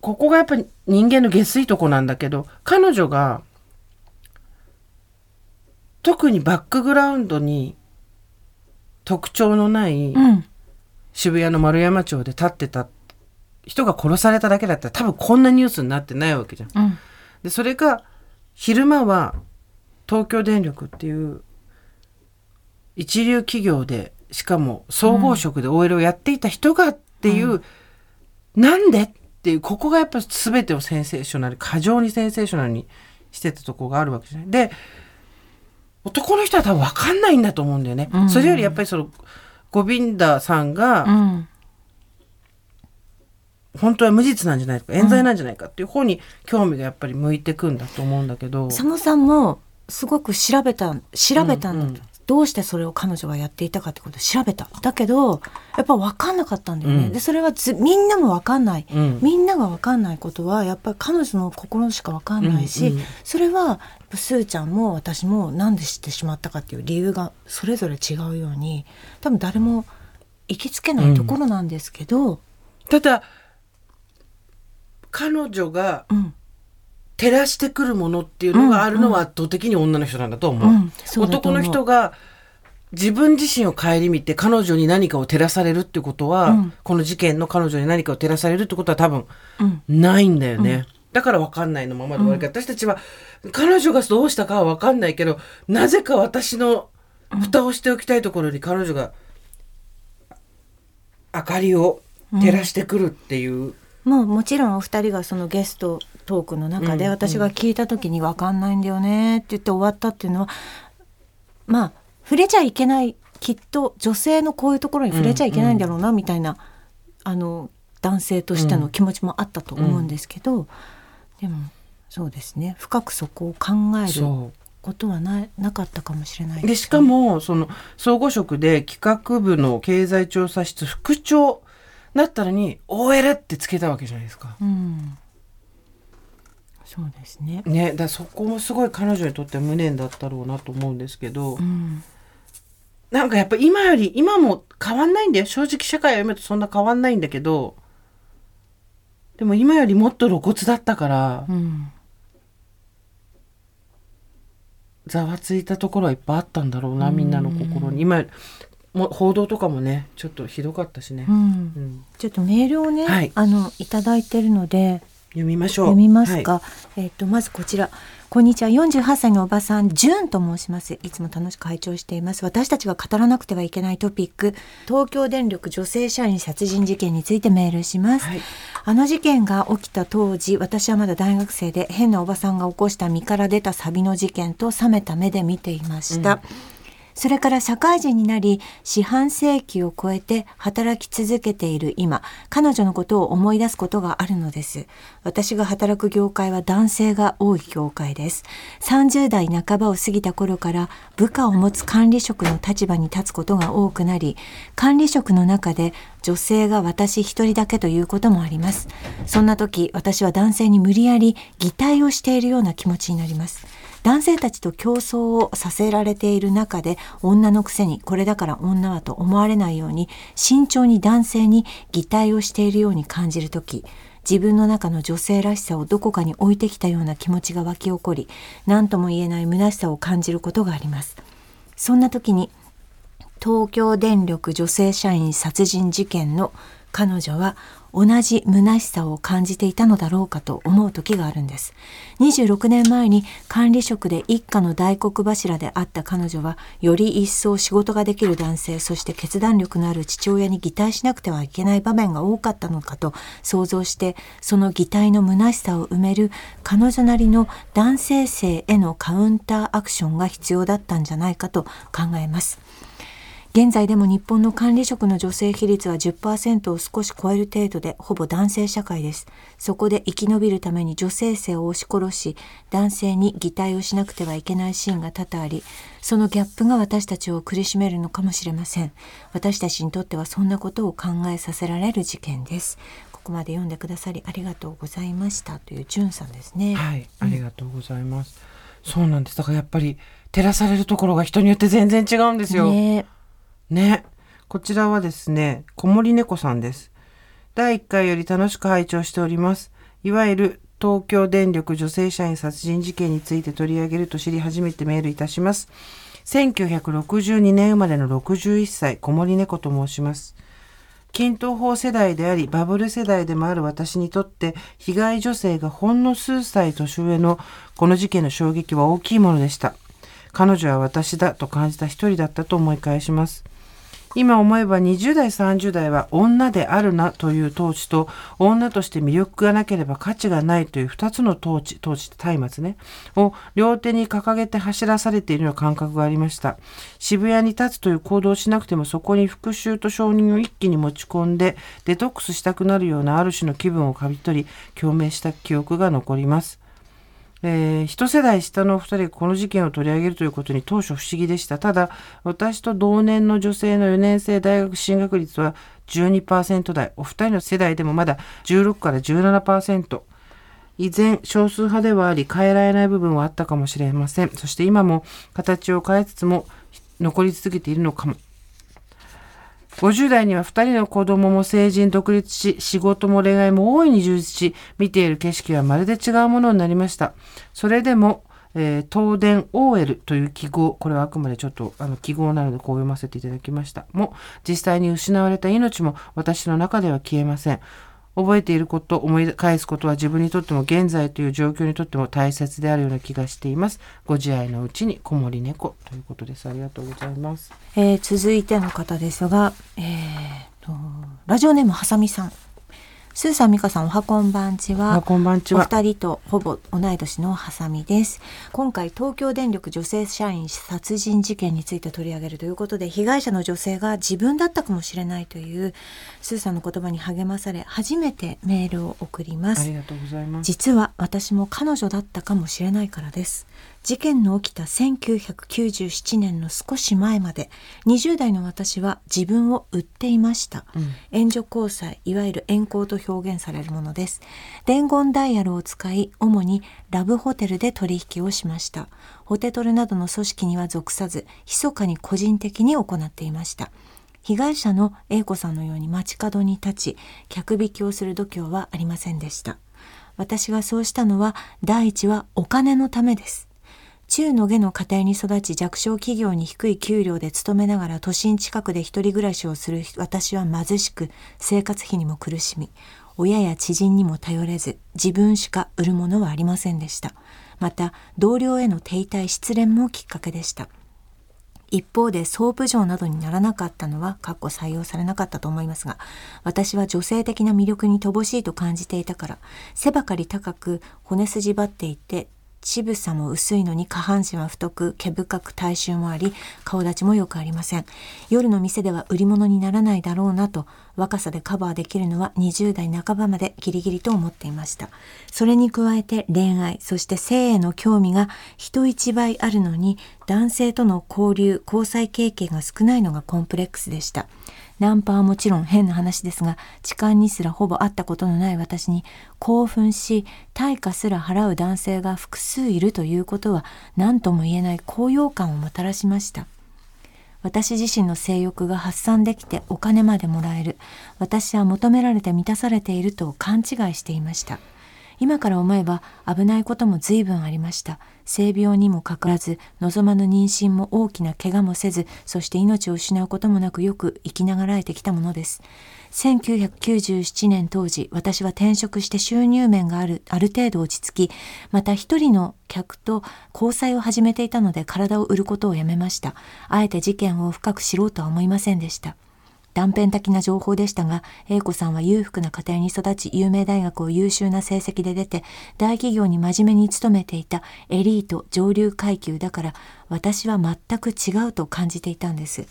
ここがやっぱり人間の下水とこなんだけど彼女が特にバックグラウンドに特徴のないうん渋谷の丸山町で立ってた人が殺されただけだったら多分こんなニュースになってないわけじゃん。うんでそれが昼間は東京電力っていう一流企業でしかも総合職で OL をやっていた人がっていう、なんでっていうここがやっぱ全てをセンセーショナル過剰にセンセーショナルにしてたとこがあるわけじゃない。で男の人は多分分かんないんだと思うんだよね。うん。それよりやっぱりそのゴビンダさんが、うん。本当は無実なんじゃないか冤罪なんじゃないかっていう方に興味がやっぱり向いてくんだと思うんだけど。佐野さんもすごく調べた調べたんだと、うんうんどうしてそれを彼女がやっていたかってことを調べた。だけどやっぱ分かんなかったんだよね、うん。でそれはずみんなも分かんない。うん。みんなが分かんないことはやっぱり彼女の心しか分かんないし、うんうんそれはスーちゃんも私もなんで知ってしまったかっていう理由がそれぞれ違うように多分誰も行きつけないところなんですけど、ただ彼女がうん照らしてくるものっていうのがあるのは圧倒的に女の人なんだと思う。うんそうだと男の人が自分自身を顧みて彼女に何かを照らされるってことは、うん。この事件の彼女に何かを照らされるってことは多分うん。ないんだよね。だから分かんないのままで終わりか、私たちは彼女がどうしたかは分かんないけどなぜか私の蓋をしておきたいところに彼女が明かりを照らしてくるっていう、もうもちろんお二人がそのゲストトークの中でうん私が聞いた時に分かんないんだよねって言って終わったっていうのはまあ触れちゃいけない。きっと女性のこういうところに触れちゃいけないんだろうなみたいな、あの男性としての気持ちもあったと思うんですけど、でもそうですね。深くそこを考えることはななかったかもしれないでしかもその総合職で企画部の経済調査室副長だったのに OL ってつけたわけじゃないですか。うんそうですね。ね、だそこもすごい彼女にとっては無念だったろうなと思うんですけど、うん。なんかやっぱ今より今も変わんないんだよ。正直社会を読むとそんな変わんないんだけど。でも今よりもっと露骨だったから。うん。ざわついたところはいっぱいあったんだろうなみんなの心に。今も報道とかもねちょっとひどかったしね、うん。うん。ちょっとメールをね、はい。あのいただいてるので読みましょう。読みますか。はい。えっ、とまずこちら。こんにちは。48歳のおばさんジュンと申します。いつも楽しく拝聴しています。私たちが語らなくてはいけないトピック。東京電力女性社員殺人事件についてメールします、はい。あの事件が起きた当時私はまだ大学生で変なおばさんが起こした身から出たサビの事件と冷めた目で見ていました、それから社会人になり四半世紀を超えて働き続けている今彼女のことを思い出すことがあるのです。私が働く業界は男性が多い業界です。30代半ばを過ぎた頃から部下を持つ管理職の立場に立つことが多くなり管理職の中で女性が私一人だけということもあります。そんな時私は男性に無理やり擬態をしているような気持ちになります。男性たちと競争をさせられている中で女のくせにこれだから女はと思われないように慎重に男性に擬態をしているように感じる時自分の中の女性らしさをどこかに置いてきたような気持ちが湧き起こり何とも言えない虚しさを感じることがあります。そんな時に東京電力女性社員殺人事件の彼女は同じ虚しさを感じていたのだろうかと思う時があるんです。26年前に管理職で一家の大黒柱であった彼女はより一層仕事ができる男性そして決断力のある父親に擬態しなくてはいけない場面が多かったのかと想像してその擬態の虚しさを埋める彼女なりの男性性へのカウンターアクションが必要だったんじゃないかと考えます。現在でも日本の管理職の女性比率は10%を少し超える程度でほぼ男性社会です。そこで生き延びるために女性性を押し殺し男性に擬態をしなくてはいけないシーンが多々ありそのギャップが私たちを苦しめるのかもしれません。私たちにとってはそんなことを考えさせられる事件です。ここまで読んでくださりありがとうございましたというじゅんさんですね。はいありがとうございます、そうなんです。だからやっぱり照らされるところが人によって全然違うんですよ。ねね。こちらはですね、子守猫さんです。第1回より楽しく拝聴しております。いわゆる東京電力女性社員殺人事件について取り上げると知り初めてメールいたします。1962年生まれの61歳、子守猫と申します。均等法世代であり、バブル世代でもある私にとって、被害女性がほんの数歳年上のこの事件の衝撃は大きいものでした。彼女は私だと感じた一人だったと思い返します。今思えば20代30代は女であるなという統治と女として魅力がなければ価値がないという2つの統治、統治って松明ね、を両手に掲げて走らされているような感覚がありました。渋谷に立つという行動をしなくてもそこに復讐と承認を一気に持ち込んでデトックスしたくなるようなある種の気分をかみ取り共鳴した記憶が残ります。えー一世代下のお二人がこの事件を取り上げるということに当初不思議でした。ただ、私と同年の女性の4年生大学進学率は12%台、お二人の世代でもまだ16から17%。依然少数派ではあり変えられない部分はあったかもしれません。そして今も形を変えつつも残り続けているのかも。50代には2人の子供も成人独立し、仕事も恋愛も大いに充実し、見ている景色はまるで違うものになりました。それでも、えー東電 OL という記号、これはあくまでちょっとあの記号なのでこう読ませていただきました。も、実際に失われた命も私の中では消えません。覚えていること、思い返すことは自分にとっても現在という状況にとっても大切であるような気がしています。ご自愛のうちに子守猫ということです。ありがとうございます。えー続いての方ですが、えーとラジオネームはさみさんスーさん美香さんおはこんばんちはあこんばんちおは。二人とほぼ同い年のハサミです今回東京電力女性社員殺人事件について取り上げるということで被害者の女性が自分だったかもしれないというスーさんの言葉に励まされ初めてメールを送りますありがとうございます。実は私も彼女だったかもしれないからです事件の起きた1997年の少し前まで20代の私は自分を売っていました、援助交際いわゆる援交と表現されるものです。伝言ダイヤルを使い主にラブホテルで取引をしました。ホテトルなどの組織には属さず密かに個人的に行っていました。被害者の A 子さんのように街角に立ち客引きをする度胸はありませんでした。私がそうしたのは第一はお金のためです中の下の家庭に育ち弱小企業に低い給料で勤めながら都心近くで一人暮らしをする私は貧しく生活費にも苦しみ親や知人にも頼れず自分しか売るものはありませんでした。また同僚への手痛い失恋もきっかけでした。一方でソープ嬢などにならなかったのは、かっこ採用されなかったと思いますが、私は女性的な魅力に乏しいと感じていたから、背ばかり高く骨筋張っていて、乳房も薄いのに下半身は太く毛深く体臭もあり顔立ちもよくありません。夜の店では売り物にならないだろうなと若さでカバーできるのは20代半ばまでギリギリと思っていました。それに加えて恋愛そして性への興味が人一倍あるのに男性との交流交際経験が少ないのがコンプレックスでした。ナンパはもちろん変な話ですが痴漢にすらほぼ会ったことのない私に興奮し対価すら払う男性が複数いるということは何とも言えない。高揚感をもたらしました。私自身の性欲が発散できてお金までもらえる。私は求められて満たされていると勘違いしていました。今から思えば危ないことも随分ありました。性病にもかかわらず望まぬ妊娠も大きな怪我もせずそして命を失うこともなくよく生きながらえてきたものです。1997年当時私は転職して収入面があるある程度落ち着きまた一人の客と交際を始めていたので体を売ることをやめました。あえて事件を深く知ろうとは思いませんでした。断片的な情報でしたが、英子さんは裕福な家庭に育ち、有名大学を優秀な成績で出て、大企業に真面目に勤めていたエリート上流階級だから、私は全く違うと感じていたんです。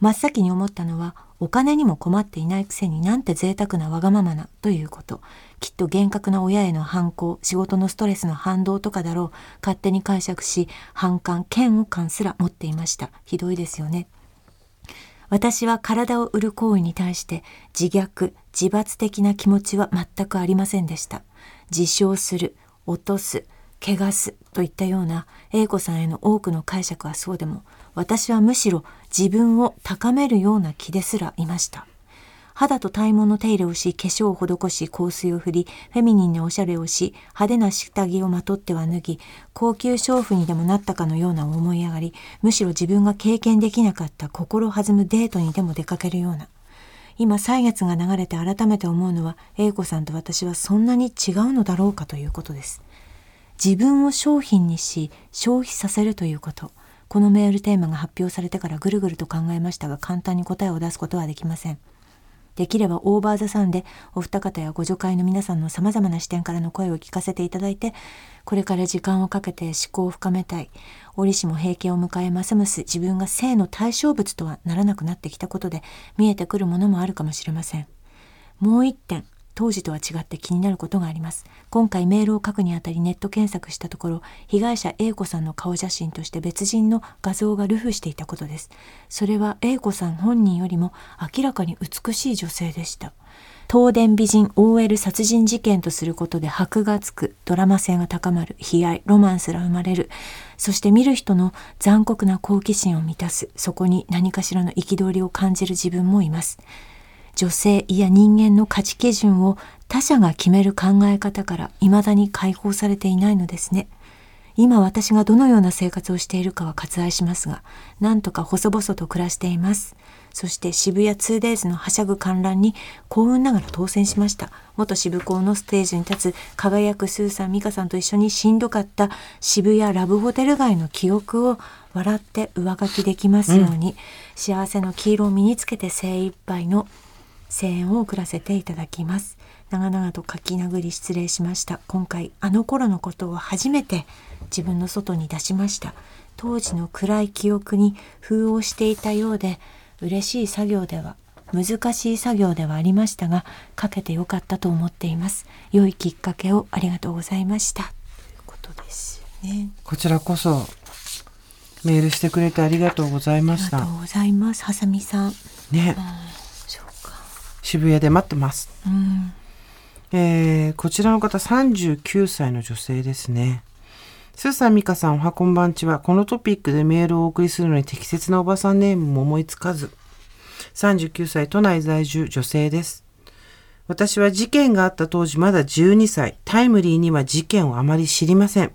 真っ先に思ったのは、お金にも困っていないくせになんて贅沢なわがままなということ。きっと厳格な親への反抗、仕事のストレスの反動とかだろう。勝手に解釈し、反感、嫌悪感すら持っていました。ひどいですよね。私は体を売る行為に対して自虐、自罰的な気持ちは全くありませんでした。自傷する、落とす、汚すといったような A 子さんへの多くの解釈はそうでも、私はむしろ自分を高めるような気ですらいました。肌と体毛の手入れをし、化粧を施し、香水を振り、フェミニンなおしゃれをし、派手な下着をまとっては脱ぎ、高級娼婦にでもなったかのような思い上がり、むしろ自分が経験できなかった心弾むデートにでも出かけるような。今、歳月が流れて改めて思うのは、英子さんと私はそんなに違うのだろうかということです。自分を商品にし、消費させるということ。このメールテーマが発表されてからぐるぐると考えましたが、簡単に答えを出すことはできません。できればオーバーザさんでお二方やご助会の皆さんの様々な視点からの声を聞かせていただいて、これから時間をかけて思考を深めたい。折しも平家を迎えますます自分が性の対象物とはならなくなってきたことで見えてくるものもあるかもしれません。もう一点、当時とは違って気になることがあります。今回メールを書くにあたりネット検索したところ、被害者 A 子さんの顔写真として別人の画像が流布していたことです。それは A 子さん本人よりも明らかに美しい女性でした。東電美人 OL 殺人事件とすることで箔がつく、ドラマ性が高まる、悲哀、ロマンスが生まれる、そして見る人の残酷な好奇心を満たす、そこに何かしらの憤りを感じる自分もいます。女性や人間の価値基準を他者が決める考え方から未だに解放されていないのですね。今私がどのような生活をしているかは割愛しますが、なんとか細々と暮らしています。そして渋谷 2days のはしゃぐ観覧に幸運ながら当選しました。元渋港のステージに立つ輝くスーさん、美香さんと一緒にしんどかった渋谷ラブホテル街の記憶を笑って上書きできますように、うん、幸せの黄色を身につけて精一杯の声援を送らせていただきます。長々と書き殴り失礼しました。今回あの頃のことを初めて自分の外に出しました。当時の暗い記憶に封をしていたようで嬉しい作業では難しい作業ではありましたが書けてよかったと思っています。良いきっかけをありがとうございました。ということですね。こちらこそメールしてくれてありがとうございました。ありがとうございます。はさみさん。ね。うん渋谷で待ってます、うん、えー、こちらの方39歳の女性ですねスーさん、ミカさん、おはこんばんちは。このトピックでメールをお送りするのに適切なおばさんネームも思いつかず。39歳、都内在住、女性です。私は事件があった当時まだ12歳。タイムリーには事件をあまり知りません。うん、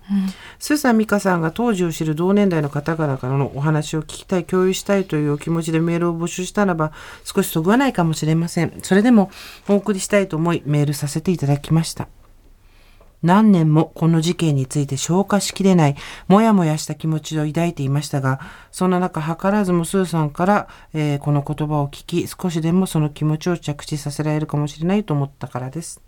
スーさん美香さんが当時を知る同年代の方々からのお話を聞きたい、共有したいというお気持ちでメールを募集したらば少しそぐわないかもしれません。それでもお送りしたいと思いメールさせていただきました。何年もこの事件について消化しきれない、もやもやした気持ちを抱いていましたが、そんな中、図らずもスーさんから、えー、この言葉を聞き、少しでもその気持ちを着地させられるかもしれないと思ったからです。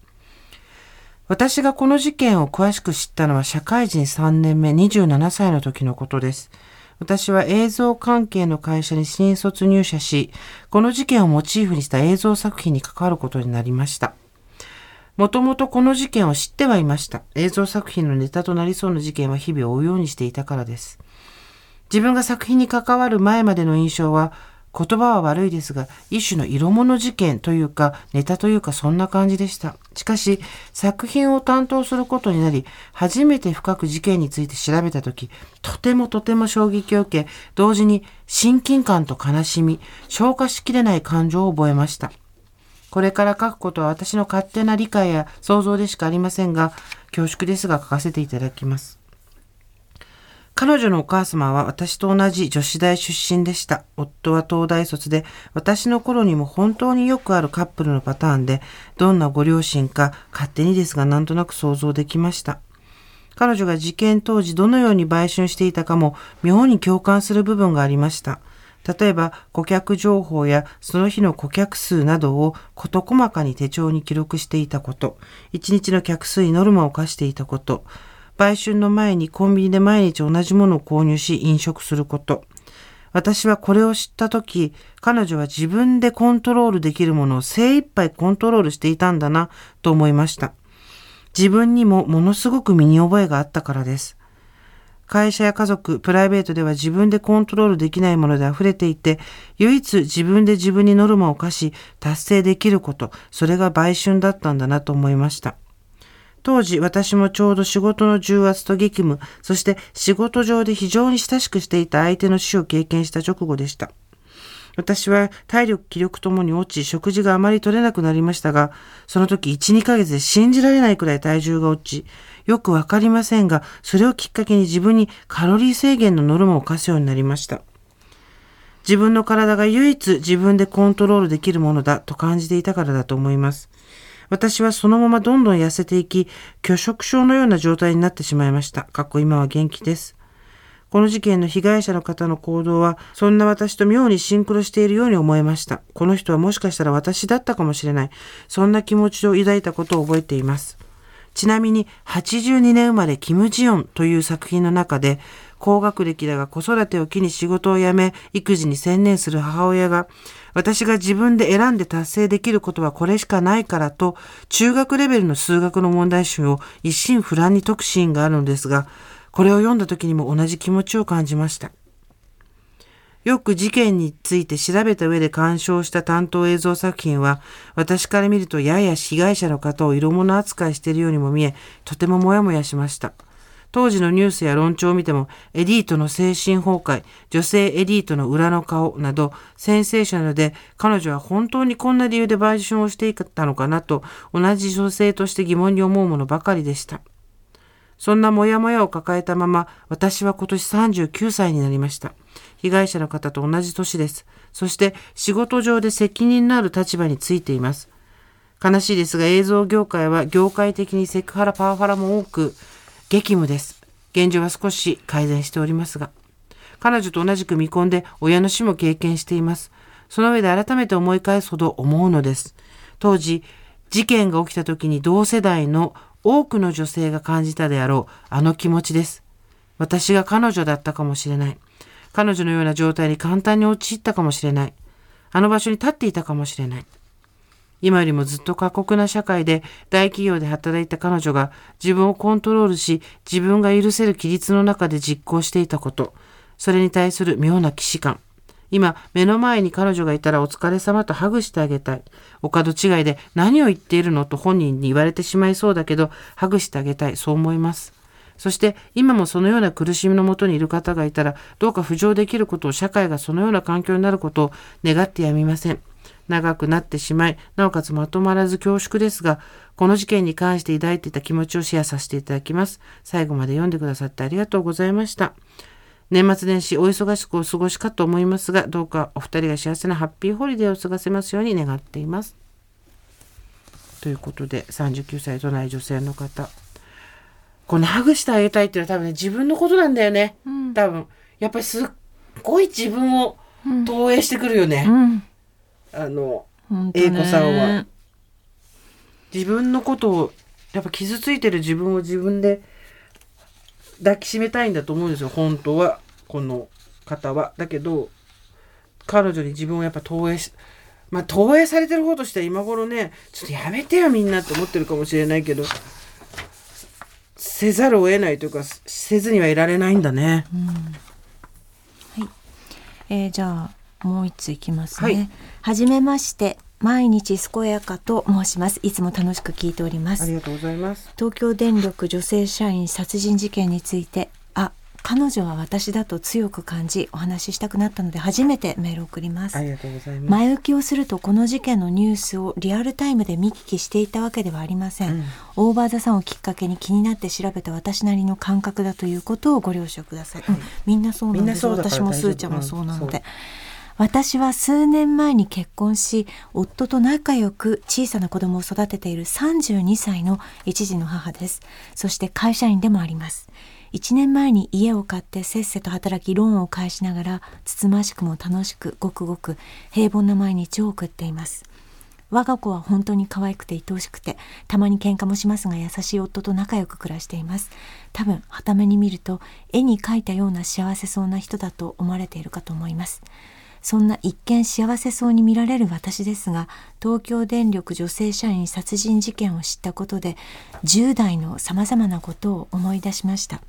私がこの事件を詳しく知ったのは社会人3年目27歳の時のことです。私は映像関係の会社に新卒入社し、この事件をモチーフにした映像作品に関わることになりました。もともとこの事件を知ってはいました。映像作品のネタとなりそうな事件は日々追うようにしていたからです。自分が作品に関わる前までの印象は、言葉は悪いですが、一種の色物事件というか、ネタというかそんな感じでした。しかし、作品を担当することになり、初めて深く事件について調べたとき、とてもとても衝撃を受け、同時に親近感と悲しみ、消化しきれない感情を覚えました。これから書くことは私の勝手な理解や想像でしかありませんが、恐縮ですが書かせていただきます。彼女のお母様は私と同じ女子大出身でした。夫は東大卒で、私の頃にも本当によくあるカップルのパターンで、どんなご両親か勝手にですがなんとなく想像できました。彼女が事件当時どのように売春していたかも妙に共感する部分がありました。例えば、顧客情報やその日の顧客数などを事細かに手帳に記録していたこと、一日の客数にノルマを課していたこと、売春の前にコンビニで毎日同じものを購入し飲食すること。私はこれを知った時、彼女は自分でコントロールできるものを精一杯コントロールしていたんだなと思いました。自分にもものすごく身に覚えがあったからです。会社や家族、プライベートでは自分でコントロールできないもので溢れていて、唯一自分で自分にノルマを課し、達成できること、それが売春だったんだなと思いました。当時私もちょうど仕事の重圧と激務、そして仕事上で非常に親しくしていた相手の死を経験した直後でした。私は体力、気力ともに落ち、食事があまり取れなくなりましたが、その時1、2ヶ月で信じられないくらい体重が落ち、よくわかりませんが、それをきっかけに自分にカロリー制限のノルマを課すようになりました。自分の体が唯一自分でコントロールできるものだと感じていたからだと思います。私はそのままどんどん痩せていき、拒食症のような状態になってしまいました。かっこ今は元気です。この事件の被害者の方の行動は、そんな私と妙にシンクロしているように思えました。この人はもしかしたら私だったかもしれない。そんな気持ちを抱いたことを覚えています。ちなみに、82年生まれキム・ジヨンという作品の中で、高学歴だが子育てを機に仕事を辞め、育児に専念する母親が、私が自分で選んで達成できることはこれしかないからと、中学レベルの数学の問題集を一心不乱に解くシーンがあるのですが、これを読んだ時にも同じ気持ちを感じました。よく事件について調べた上で鑑賞した担当映像作品は、私から見るとやや被害者の方を色物扱いしているようにも見え、とてもモヤモヤしました。当時のニュースや論調を見ても、エリートの精神崩壊、女性エリートの裏の顔など、センセーショナルで、彼女は本当にこんな理由で売春をしていたのかなと、同じ女性として疑問に思うものばかりでした。そんなモヤモヤを抱えたまま、私は今年39歳になりました。被害者の方と同じ年です。そして仕事上で責任のある立場についています。悲しいですが映像業界は業界的にセクハラパワハラも多く、激務です。現状は少し改善しておりますが。彼女と同じく見込んで親の死も経験しています。その上で改めて思い返すほど思うのです。当時、事件が起きた時に同世代の多くの女性が感じたであろうあの気持ちです。私が彼女だったかもしれない。彼女のような状態に簡単に陥ったかもしれない。あの場所に立っていたかもしれない。今よりもずっと過酷な社会で大企業で働いた彼女が自分をコントロールし自分が許せる規律の中で実行していたこと、それに対する妙な既視感。今、目の前に彼女がいたらお疲れ様とハグしてあげたい。お門違いで何を言っているのと本人に言われてしまいそうだけど、ハグしてあげたい。そう思います。そして今もそのような苦しみのもとにいる方がいたら、どうか浮上できることを社会がそのような環境になることを願ってやみません。長くなってしまい、なおかつまとまらず恐縮ですが、この事件に関して抱いていた気持ちをシェアさせていただきます。最後まで読んでくださってありがとうございました。年末年始お忙しくお過ごしかと思いますが、どうかお二人が幸せなハッピーホリデーを過ごせますように願っています。ということで、39歳都内女性の方。このハグしてあげたいっていうのは多分ね、自分のことなんだよね。うん、多分。やっぱりすっごい自分を投影してくるよね。うんあの、英子さんは。自分のことを、やっぱ傷ついてる自分を自分で抱きしめたいんだと思うんですよ、本当は。この方は。だけど、彼女に自分をやっぱ投影し、まあ投影されてる方としては今頃ね、ちょっとやめてよみんなって思ってるかもしれないけど、せざるを得ないというか、せずにはいられないんだね。うん、はい。えー、じゃあ、もう一ついきますはいね。はじめまして、毎日健やかと申します。いつも楽しく聞いております。がとうございます東京電力女性社員殺人事件についてあ彼女は私だと強く感じお話ししたくなったので初めてメールを送ります。りがとうございま前置きをするとこの事件のニュースをリアルタイムで見聞きしていたわけではありません、うん。オーバーザさんをきっかけに気になって調べた私なりの感覚だということをご了承ください、うんみんなそうなんです私も大丈夫スーちゃんもそうなので、うん私は数年前に結婚し夫と仲良く小さな子供を育てている32歳の一児の母です。そして会社員でもあります1年前に家を買ってせっせと働きローンを返しながらつつましくも楽しくごくごく平凡な毎日を送っています。我が子は本当に可愛くて愛おしくてたまに喧嘩もしますが優しい夫と仲良く暮らしています。多分傍目に見ると絵に描いたような幸せそうな人だと思われているかと思います。そんな一見幸せそうに見られる私ですが東京電力女性社員殺人事件を知ったことで10代のさまざまなことを思い出しました。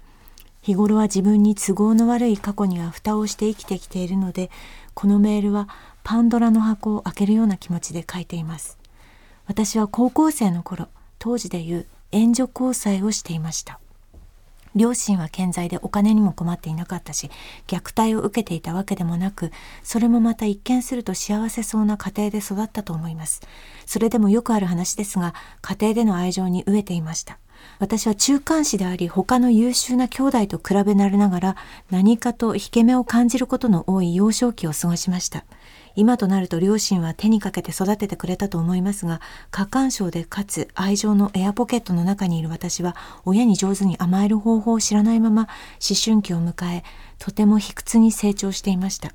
日頃は自分に都合の悪い過去には蓋をして生きてきているのでこのメールはパンドラの箱を開けるような気持ちで書いています。私は高校生の頃当時でいう援助交際をしていました。両親は健在でお金にも困っていなかったし虐待を受けていたわけでもなくそれもまた一見すると幸せそうな家庭で育ったと思います。それでもよくある話ですが家庭での愛情に飢えていました。私は中間子であり他の優秀な兄弟と比べられながら何かと引け目を感じることの多い幼少期を過ごしました。今となると両親は手にかけて育ててくれたと思いますが過干渉でかつ愛情のエアポケットの中にいる私は親に上手に甘える方法を知らないまま思春期を迎えとても卑屈に成長していました。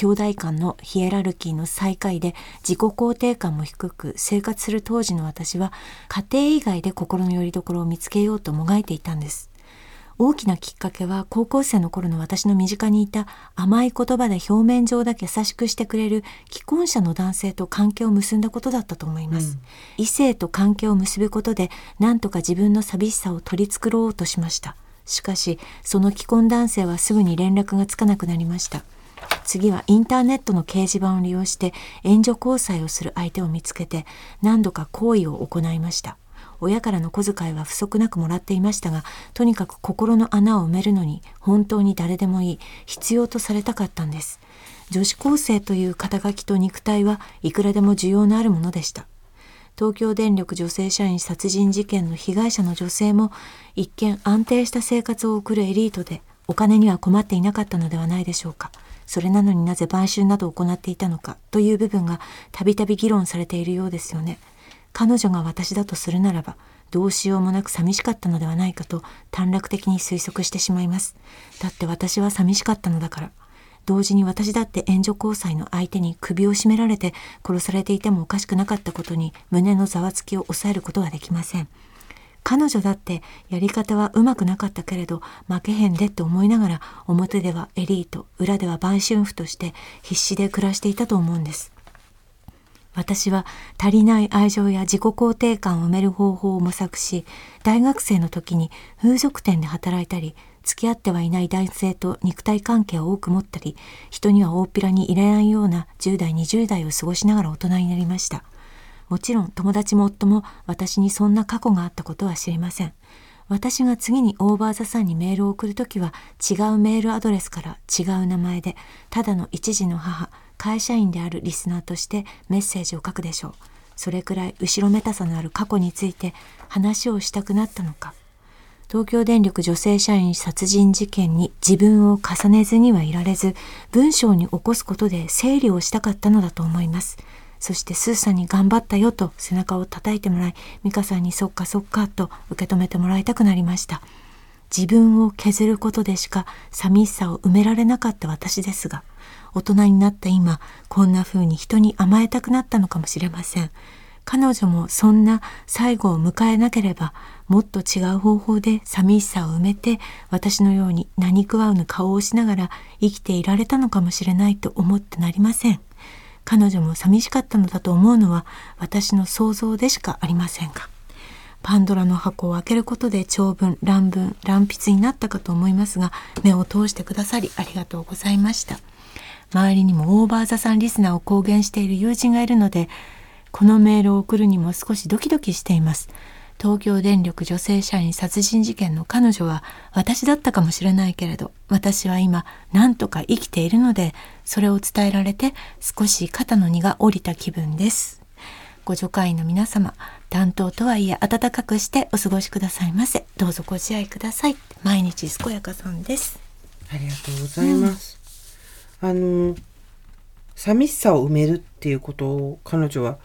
兄弟間のヒエラルキーの最下位で自己肯定感も低く生活する当時の私は家庭以外で心の拠り所を見つけようともがいていたんです。大きなきっかけは高校生の頃の私の身近にいた甘い言葉で表面上だけ優しくしてくれる既婚者の男性と関係を結んだことだったと思います、異性と関係を結ぶことで何とか自分の寂しさを取り繕おうとしました。しかしその既婚男性はすぐに連絡がつかなくなりました次はインターネットの掲示板を利用して援助交際をする相手を見つけて何度か行為を行いました。親からの小遣いは不足なくもらっていましたがとにかく心の穴を埋めるのに本当に誰でもいい必要とされたかったんです。女子高生という肩書きと肉体はいくらでも需要のあるものでした。東京電力女性社員殺人事件の被害者の女性も一見安定した生活を送るエリートでお金には困っていなかったのではないでしょうか。それなのになぜ売春などを行っていたのかという部分がたびたび議論されているようですよね。彼女が私だとするならばどうしようもなく寂しかったのではないかと短絡的に推測してしまいます。だって私は寂しかったのだから。同時に私だって援助交際の相手に首を絞められて殺されていてもおかしくなかったことに胸のざわつきを抑えることはできません。彼女だってやり方はうまくなかったけれど負けへんでって思いながら表ではエリート裏では売春婦として必死で暮らしていたと思うんです。私は足りない愛情や自己肯定感を埋める方法を模索し大学生の時に風俗店で働いたり付き合ってはいない男性と肉体関係を多く持ったり人には大っぴらに入れないような10代20代を過ごしながら大人になりました。もちろん友達も夫も私にそんな過去があったことは知りません。私が次にオーバーザさんにメールを送るときは違うメールアドレスから違う名前でただの一児の母会社員であるリスナーとしてメッセージを書くでしょう。それくらい後ろめたさのある過去について話をしたくなったのか。東京電力女性社員殺人事件に自分を重ねずにはいられず文章に起こすことで整理をしたかったのだと思います。そしてスーさんに頑張ったよと背中を叩いてもらい美香さんにそっかそっかと受け止めてもらいたくなりました。自分を削ることでしか寂しさを埋められなかった私ですが大人になった今こんな風に人に甘えたくなったのかもしれません。彼女もそんな最後を迎えなければもっと違う方法で寂しさを埋めて私のように何食わぬ顔をしながら生きていられたのかもしれないと思ってなりません。彼女も寂しかったのだと思うのは私の想像でしかありませんがパンドラの箱を開けることで長文乱文乱筆になったかと思いますが目を通してくださりありがとうございました。周りにもオーバーザさんリスナーを公言している友人がいるのでこのメールを送るにも少しドキドキしています。東京電力女性社員殺人事件の彼女は私だったかもしれないけれど私は今何とか生きているのでそれを伝えられて少し肩の荷が下りた気分です。ご助会員の皆様担当とはいえ暖かくしてお過ごしくださいませ。どうぞご自愛ください。毎日健やかさんです。ありがとうございます。あの寂しさを埋めるっていうことを彼女は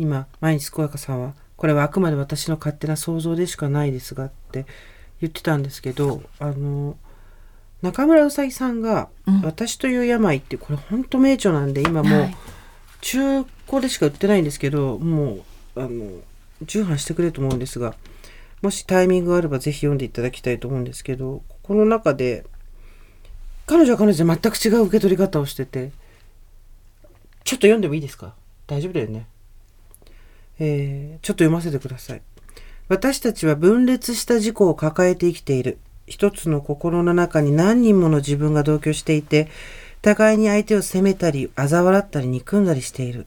今毎日健やかさんはこれはあくまで私の勝手な想像でしかないですがって言ってたんですけどあの中村うさぎさんがうん「私という病」ってこれ本当名著なんで今もうはい。中古でしか売ってないんですけどもうあの重版してくれると思うんですがもしタイミングがあればぜひ読んでいただきたいと思うんですけどこの中で彼女は彼女で全く違う受け取り方をしててちょっと読んでもいいですか？大丈夫だよね。えーちょっと読ませてください。私たちは分裂した自己を抱えて生きている一つの心の中に何人もの自分が同居していて互いに相手を責めたり嘲笑ったり憎んだりしている。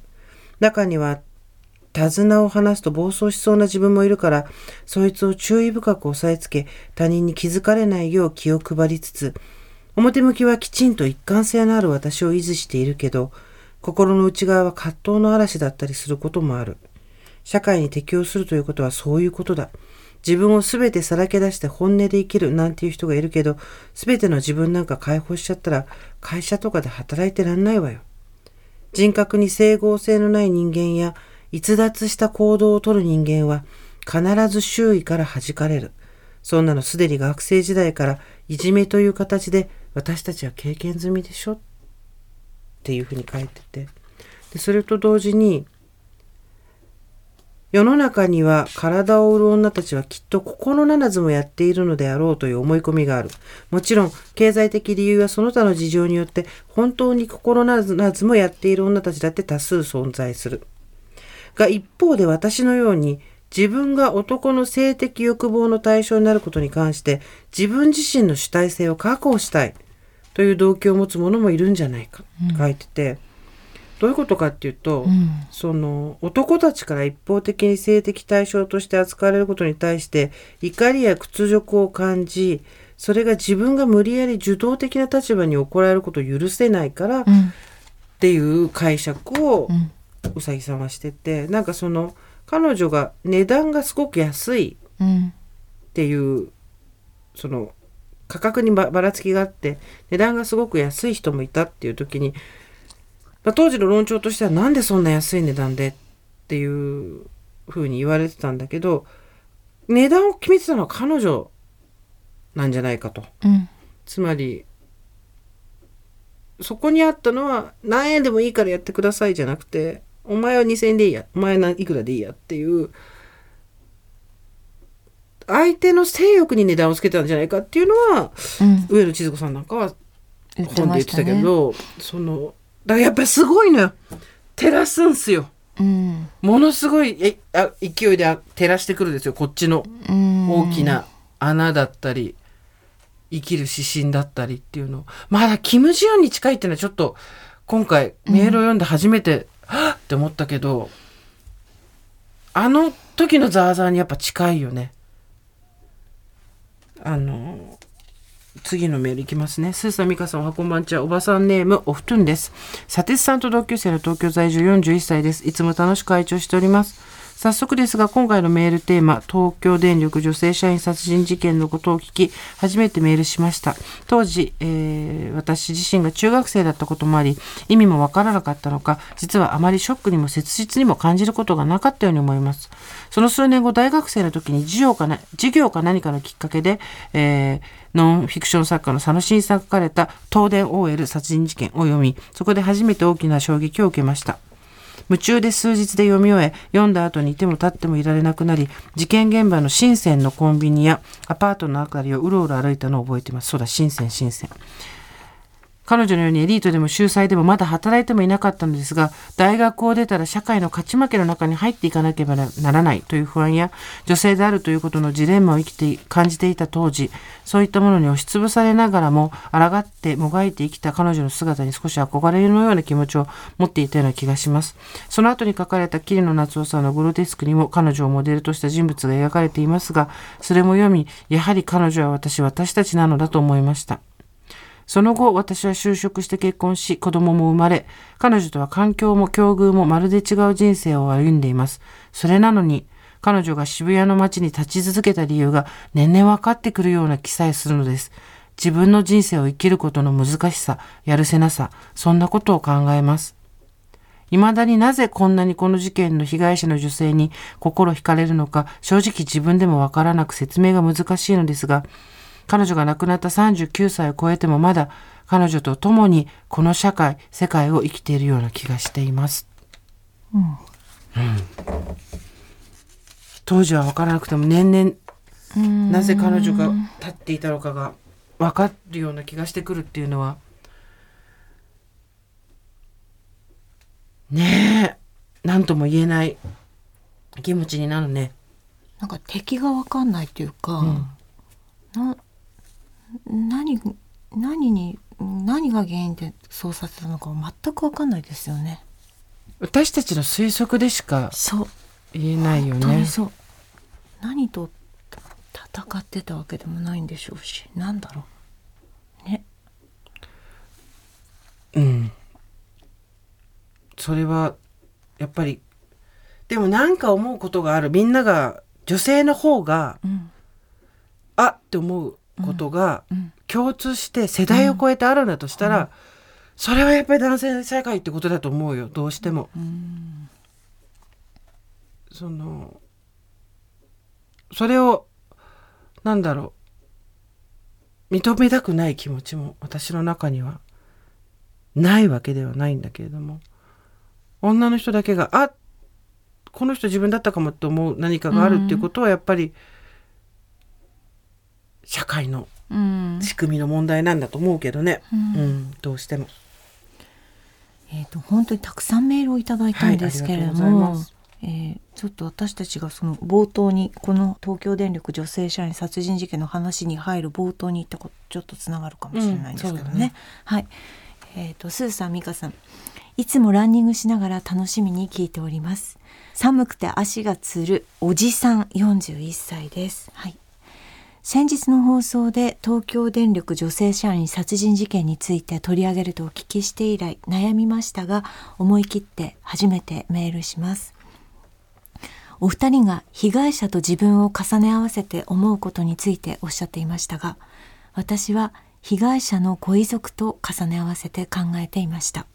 中には手綱を離すと暴走しそうな自分もいるからそいつを注意深く押さえつけ他人に気づかれないよう気を配りつつ表向きはきちんと一貫性のある私を維持しているけど心の内側は葛藤の嵐だったりすることもある。社会に適応するということはそういうことだ。自分をすべてさらけ出して本音で生きるなんていう人がいるけどすべての自分なんか解放しちゃったら会社とかで働いてらんないわよ人格に整合性のない人間や逸脱した行動をとる人間は必ず周囲から弾かれる。そんなのすでに学生時代からいじめという形で私たちは経験済みでしょっていうふうに書いてて。でそれと同時に世の中には体を売る女たちはきっと心ならずもやっているのであろうという思い込みがある。もちろん経済的理由やその他の事情によって本当に心ならずもやっている女たちだって多数存在する。が一方で私のように自分が男の性的欲望の対象になることに関して自分自身の主体性を確保したいという動機を持つ者もいるんじゃないか、書いててどういうことかっていうと、うん。その男たちから一方的に性的対象として扱われることに対して怒りや屈辱を感じそれが自分が無理やり受動的な立場に怒られることを許せないからっうん。ていう解釈をうん。うさぎさんはしててなんかその彼女が値段がすごく安いうん。っていうその価格にばばらつきがあって値段がすごく安い人もいたっていう時に、まあ、当時の論調としてはなんでそんな安い値段でっていうふうに言われてたんだけど値段を決めてたのは彼女なんじゃないかと。うん。つまりそこにあったのは何円でもいいからやってくださいじゃなくてお前は2,000円でいいやお前はいくらでいいやっていう相手の性欲に値段をつけたんじゃないかっていうのはうん。上野千鶴子さんなんかは本で言ってたけど、そのだからやっぱりすごいのよ。照らすんすよ。うん。ものすごいえあ勢いであ照らしてくるんですよ。こっちのうん。大きな穴だったり生きる指針だったりっていうの。をまだキム・ジヨンに近いっていうのはちょっと今回メールを読んで初めて、はっって思ったけどあの時のザーザーにやっぱ近いよね。あの次のメールいきますね。スーサミカさん、おはこんばんちは。おばさんネーム、おふとんです。サテスさんと同級生の東京在住41歳です。いつも楽しく会長しております。早速ですが、今回のメールテーマ、東京電力女性社員殺人事件のことを聞き、初めてメールしました。当時、えー私自身が中学生だったこともあり、意味もわからなかったのか、実はあまりショックにも切実にも感じることがなかったように思います。その数年後、大学生の時に授業かな授業か何かのきっかけで、えーノンフィクション作家の佐野真さんが書かれた東電 OL 殺人事件を読み、そこで初めて大きな衝撃を受けました。夢中で数日で読み終え、読んだ後にいても立ってもいられなくなり、事件現場の深センのコンビニやアパートの辺りをうろうろ歩いたのを覚えています。そうだ、深セン、深セン。彼女のようにエリートでも秀才でもまだ働いてもいなかったのですが、大学を出たら社会の勝ち負けの中に入っていかなければならないという不安や、女性であるということのジレンマを生きて感じていた当時、そういったものに押しつぶされながらも、抗ってもがいて生きた彼女の姿に少し憧れのような気持ちを持っていたような気がします。その後に書かれた桐野夏夫さんのグロテスクにも彼女をモデルとした人物が描かれていますが、それも読み、やはり彼女は私、私たちなのだと思いました。その後、私は就職して結婚し、子供も生まれ、彼女とは環境も境遇もまるで違う人生を歩んでいます。それなのに、彼女が渋谷の街に立ち続けた理由が年々分かってくるような記載するのです。自分の人生を生きることの難しさ、やるせなさ、そんなことを考えます。未だになぜこんなにこの事件の被害者の女性に心惹かれるのか、正直自分でもわからなく説明が難しいのですが、彼女が亡くなった39歳を超えてもまだ彼女と共にこの社会、世界を生きているような気がしています。うん。うん、当時は分からなくても年々なぜ彼女が立っていたのかが分かるような気がしてくるっていうのはねえ何とも言えない気持ちになるね。なんか敵が分かんないっていうか、うん、な何何に何が原因でそうさせたのか全く分かんないですよね。私たちの推測でしか言えないよね。そう。何と戦ってたわけでもないんでしょうし何だろう。ね。うん。それはやっぱりでも何か思うことがある。みんなが女性の方が、うん、あって思うことが共通して世代を超えてあるんだとしたら、それはやっぱり男性社会ってことだと思うよどうしても。そのそれをなんだろう。認めたくない気持ちも私の中にはないわけではないんだけれども女の人だけがあこの人自分だったかもって思う何かがあるっていうことはやっぱり、社会の仕組みの問題なんだと思うけどね、うん、うん、どうしても。えーと、本当にたくさんメールをいただいたんですけれども、はい、えー、ちょっと私たちがその冒頭にこの東京電力女性社員殺人事件の話に入る冒頭に言ったことちょっとつながるかもしれないんですけどね。うん、ねはい、えーと、とスーさん美香さんいつもランニングしながら楽しみに聞いております。寒くて足がつるおじさん41歳です。はい。先日の放送で東京電力女性社員殺人事件について取り上げるとお聞きして以来悩みましたが思い切って初めてメールします。お二人が被害者と自分を重ね合わせて思うことについておっしゃっていましたが私は被害者のご遺族と重ね合わせて考えていました。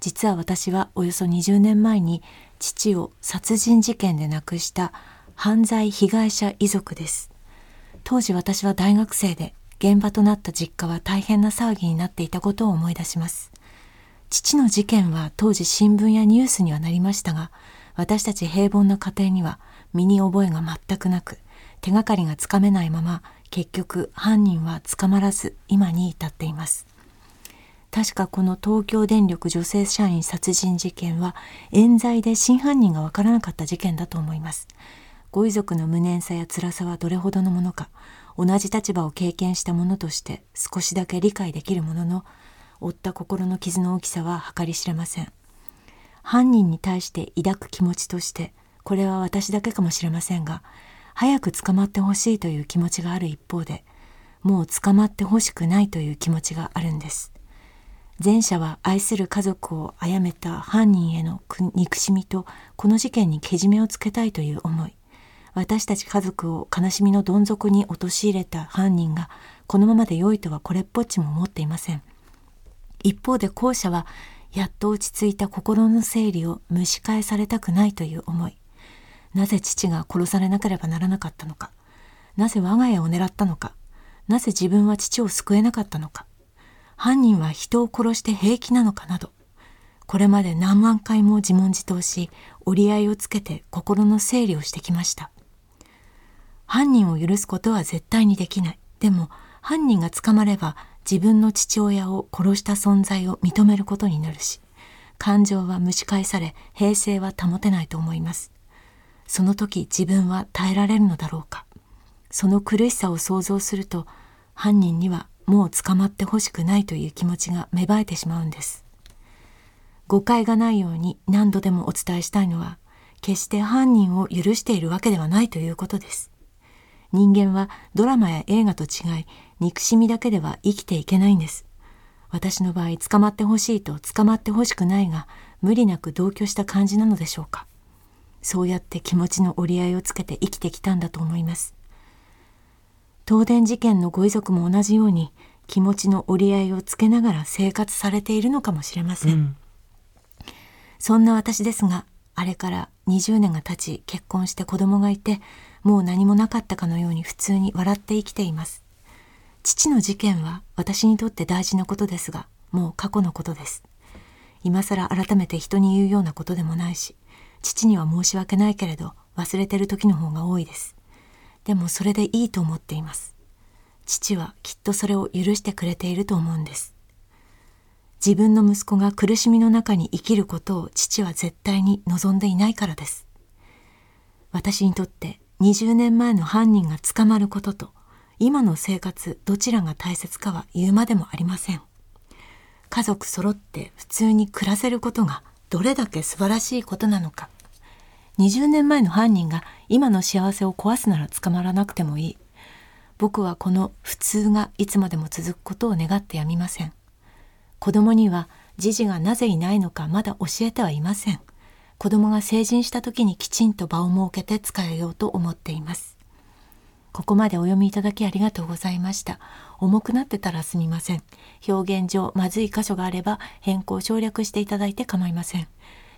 実は私はおよそ20年前に父を殺人事件で亡くした犯罪被害者遺族です。当時私は大学生で現場となった実家は大変な騒ぎになっていたことを思い出します。父の事件は当時新聞やニュースにはなりましたが私たち平凡な家庭には身に覚えが全くなく手がかりがつかめないまま結局犯人は捕まらず今に至っています。確かこの東京電力女性社員殺人事件は冤罪で真犯人がわからなかった事件だと思います。ご遺族の無念さや辛さはどれほどのものか同じ立場を経験した者として少しだけ理解できるものの負った心の傷の大きさは計り知れません。犯人に対して抱く気持ちとしてこれは私だけかもしれませんが早く捕まってほしいという気持ちがある一方でもう捕まってほしくないという気持ちがあるんです。前者は愛する家族を殺めた犯人への憎しみとこの事件にけじめをつけたいという思い。私たち家族を悲しみのどん底に陥れた犯人がこのままで良いとはこれっぽっちも思っていません。一方で後者はやっと落ち着いた心の整理を蒸し返されたくないという思い。なぜ父が殺されなければならなかったのか。なぜ我が家を狙ったのか。なぜ自分は父を救えなかったのか。犯人は人を殺して平気なのかなど。これまで何万回も自問自答し折り合いをつけて心の整理をしてきました。犯人を許すことは絶対にできない。でも、犯人が捕まれば自分の父親を殺した存在を認めることになるし感情は蒸し返され平静は保てないと思います。その時自分は耐えられるのだろうか。その苦しさを想像すると犯人にはもう捕まってほしくないという気持ちが芽生えてしまうんです。誤解がないように何度でもお伝えしたいのは決して犯人を許しているわけではないということです。人間はドラマや映画と違い憎しみだけでは生きていけないんです。私の場合捕まってほしいと捕まってほしくないが無理なく同居した感じなのでしょうか。そうやって気持ちの折り合いをつけて生きてきたんだと思います。東電事件のご遺族も同じように気持ちの折り合いをつけながら生活されているのかもしれません、うん、そんな私ですがあれから20年が経ち結婚して子供がいてもう何もなかったかのように普通に笑って生きています。父の事件は私にとって大事なことですがもう過去のことです。今更改めて人に言うようなことでもないし父には申し訳ないけれど忘れてる時の方が多いです。でもそれでいいと思っています。父はきっとそれを許してくれていると思うんです。自分の息子が苦しみの中に生きることを父は絶対に望んでいないからです。私にとって20年前の犯人が捕まることと今の生活どちらが大切かは言うまでもありません家族揃って普通に暮らせることがどれだけ素晴らしいことなのか20年前の犯人が今の幸せを壊すなら捕まらなくてもいい。僕はこの普通がいつまでも続くことを願ってやみません。子供にはじじがなぜいないのかまだ教えてはいません。子供が成人した時にきちんと場を設けて使えようと思っています。ここまでお読みいただきありがとうございました。重くなってたらすみません。表現上まずい箇所があれば変更省略していただいて構いません。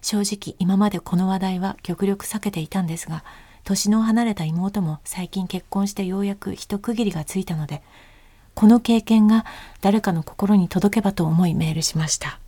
正直今までこの話題は極力避けていたんですが年の離れた妹も最近結婚してようやく一区切りがついたのでこの経験が誰かの心に届けばと思いメールしました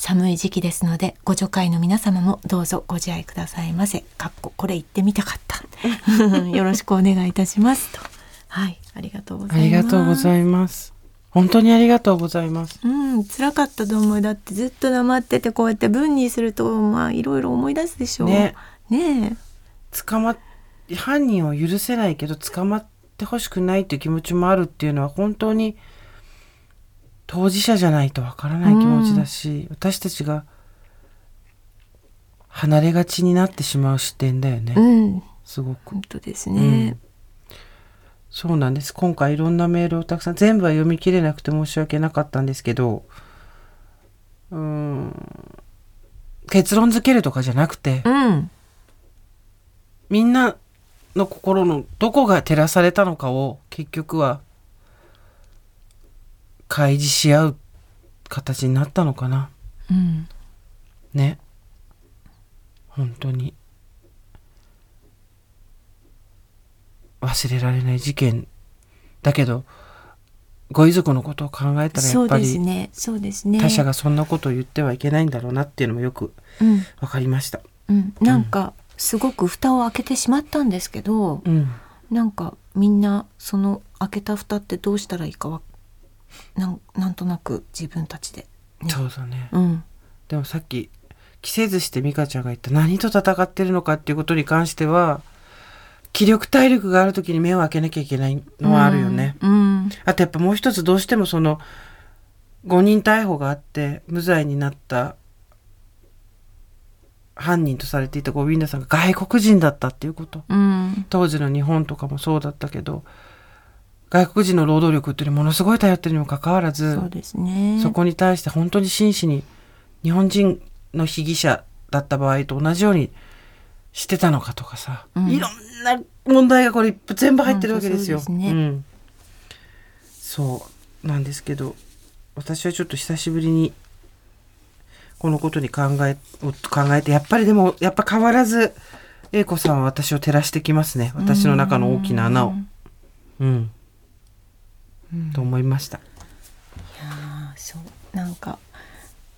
寒い時期ですのでご助会の皆様もどうぞご自愛くださいませ。かっここれ言ってみたかった。[laughs] よろしくお願いいたします。と。はい。ありがとうございます。ありがとうございます。本当にありがとうございます。うん、辛かったと思う。だってずっと黙っててこうやって文にするとまあいろいろ思い出すでしょう。ね。ね捕ま犯人を許せないけど捕まってほしくないっていう気持ちもあるっていうのは本当に当事者じゃないとわからない気持ちだし、うん、私たちが離れがちになってしまう視点だよね。うん、すごく。本当ですね。うんそうなんです。今回いろんなメールをたくさん、全部は読み切れなくて申し訳なかったんですけど、うん、結論付けるとかじゃなくて、うん、みんなの心のどこが照らされたのかを結局は開示し合う形になったのかな？うん、ね。本当に。忘れられない事件だけどご遺族のことを考えたらやっぱりそうですね、他者がそんなことを言ってはいけないんだろうなっていうのもよく分かりました。うん、うん、なんかすごく蓋を開けてしまったんですけど、うん、なんかみんなその開けた蓋ってどうしたらいいかはなんなんとなく自分たちで、ね、そうだね、うん、でもさっき着せずして美香ちゃんが言った何と戦ってるのかっていうことに関しては気力体力がある時に目を開けなきゃいけないのはあるよね。うん、あとやっぱもう一つどうしてもその誤認逮捕があって無罪になった犯人とされていたゴビンダさんが外国人だったっていうこと、うん、当時の日本とかもそうだったけど外国人の労働力っていうのものすごい頼ってるにもかかわらずそうですね。そこに対して本当に真摯に日本人の被疑者だった場合と同じようにしてたのかとかさ、うん、いろんな問題がこれ全部入ってるわけですよ。そう、ね。うん、そうなんですけど私はちょっと久しぶりにこのことに考え考えてやっぱりでもやっぱ変わらず英子さんは私を照らしてきますね。私の中の大きな穴を。うん、うん、と思いました。いやそう。なんか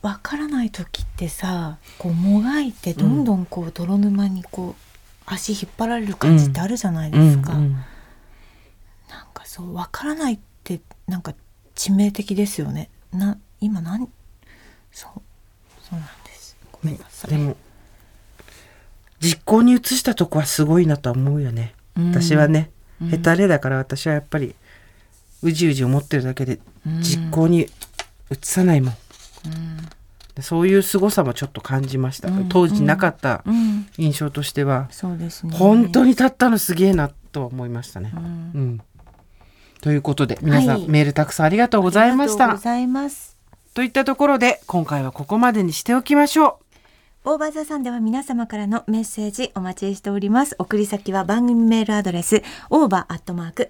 わからない時ってさこうもがいてどんどんこう泥沼にこう足引っ張られる感じってあるじゃないですか。うんうんうん、なんかそうわからないってなんか致命的ですよね。な今何？そうそうなんです。ごめんなさい。でも実行に移したとこはすごいなとは思うよね、私はね。ヘタレだから私はやっぱりうじうじ思ってるだけで実行に移さないもん、でそういう凄さもちょっと感じました、当時なかったうん。印象としては、そうですね。本当に立ったのすげえなとは思いましたね、うん。ということで皆さん、はい。メールたくさんありがとうございました。ありがとうございます。といったところで今回はここまでにしておきましょうオーバーザさんでは皆様からのメッセージお待ちしております。送り先は番組メールアドレス over.tbs.co.jp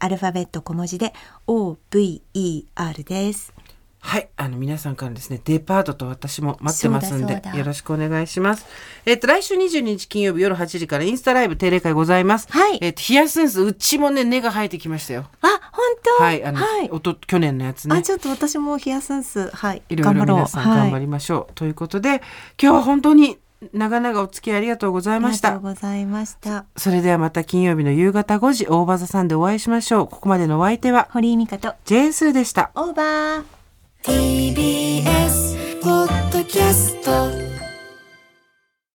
アルファベット小文字で over です。はい、あの皆さんからですね、デパートと私も待ってますんでよろしくお願いします。えっ、と、来週22日金曜日夜8時からインスタライブ定例会ございます。はいえっ、と、ヒヤスンス、うちもね、根が生えてきましたよ。あ、本当？はい、あの、はいおと去年のやつねあ、。ちょっと私もヒヤスンス、はい、いろいろ皆さん頑張はいりましょう。ということで、今日は本当に長々お付き合いありがとうございましたありがとう。ございました。それではまた金曜日の夕方5時、大場座さんでお会いしましょう。ここまでのお相手は、堀井美香とジェーンスーでした。オーバー。TBS ポッドキャスト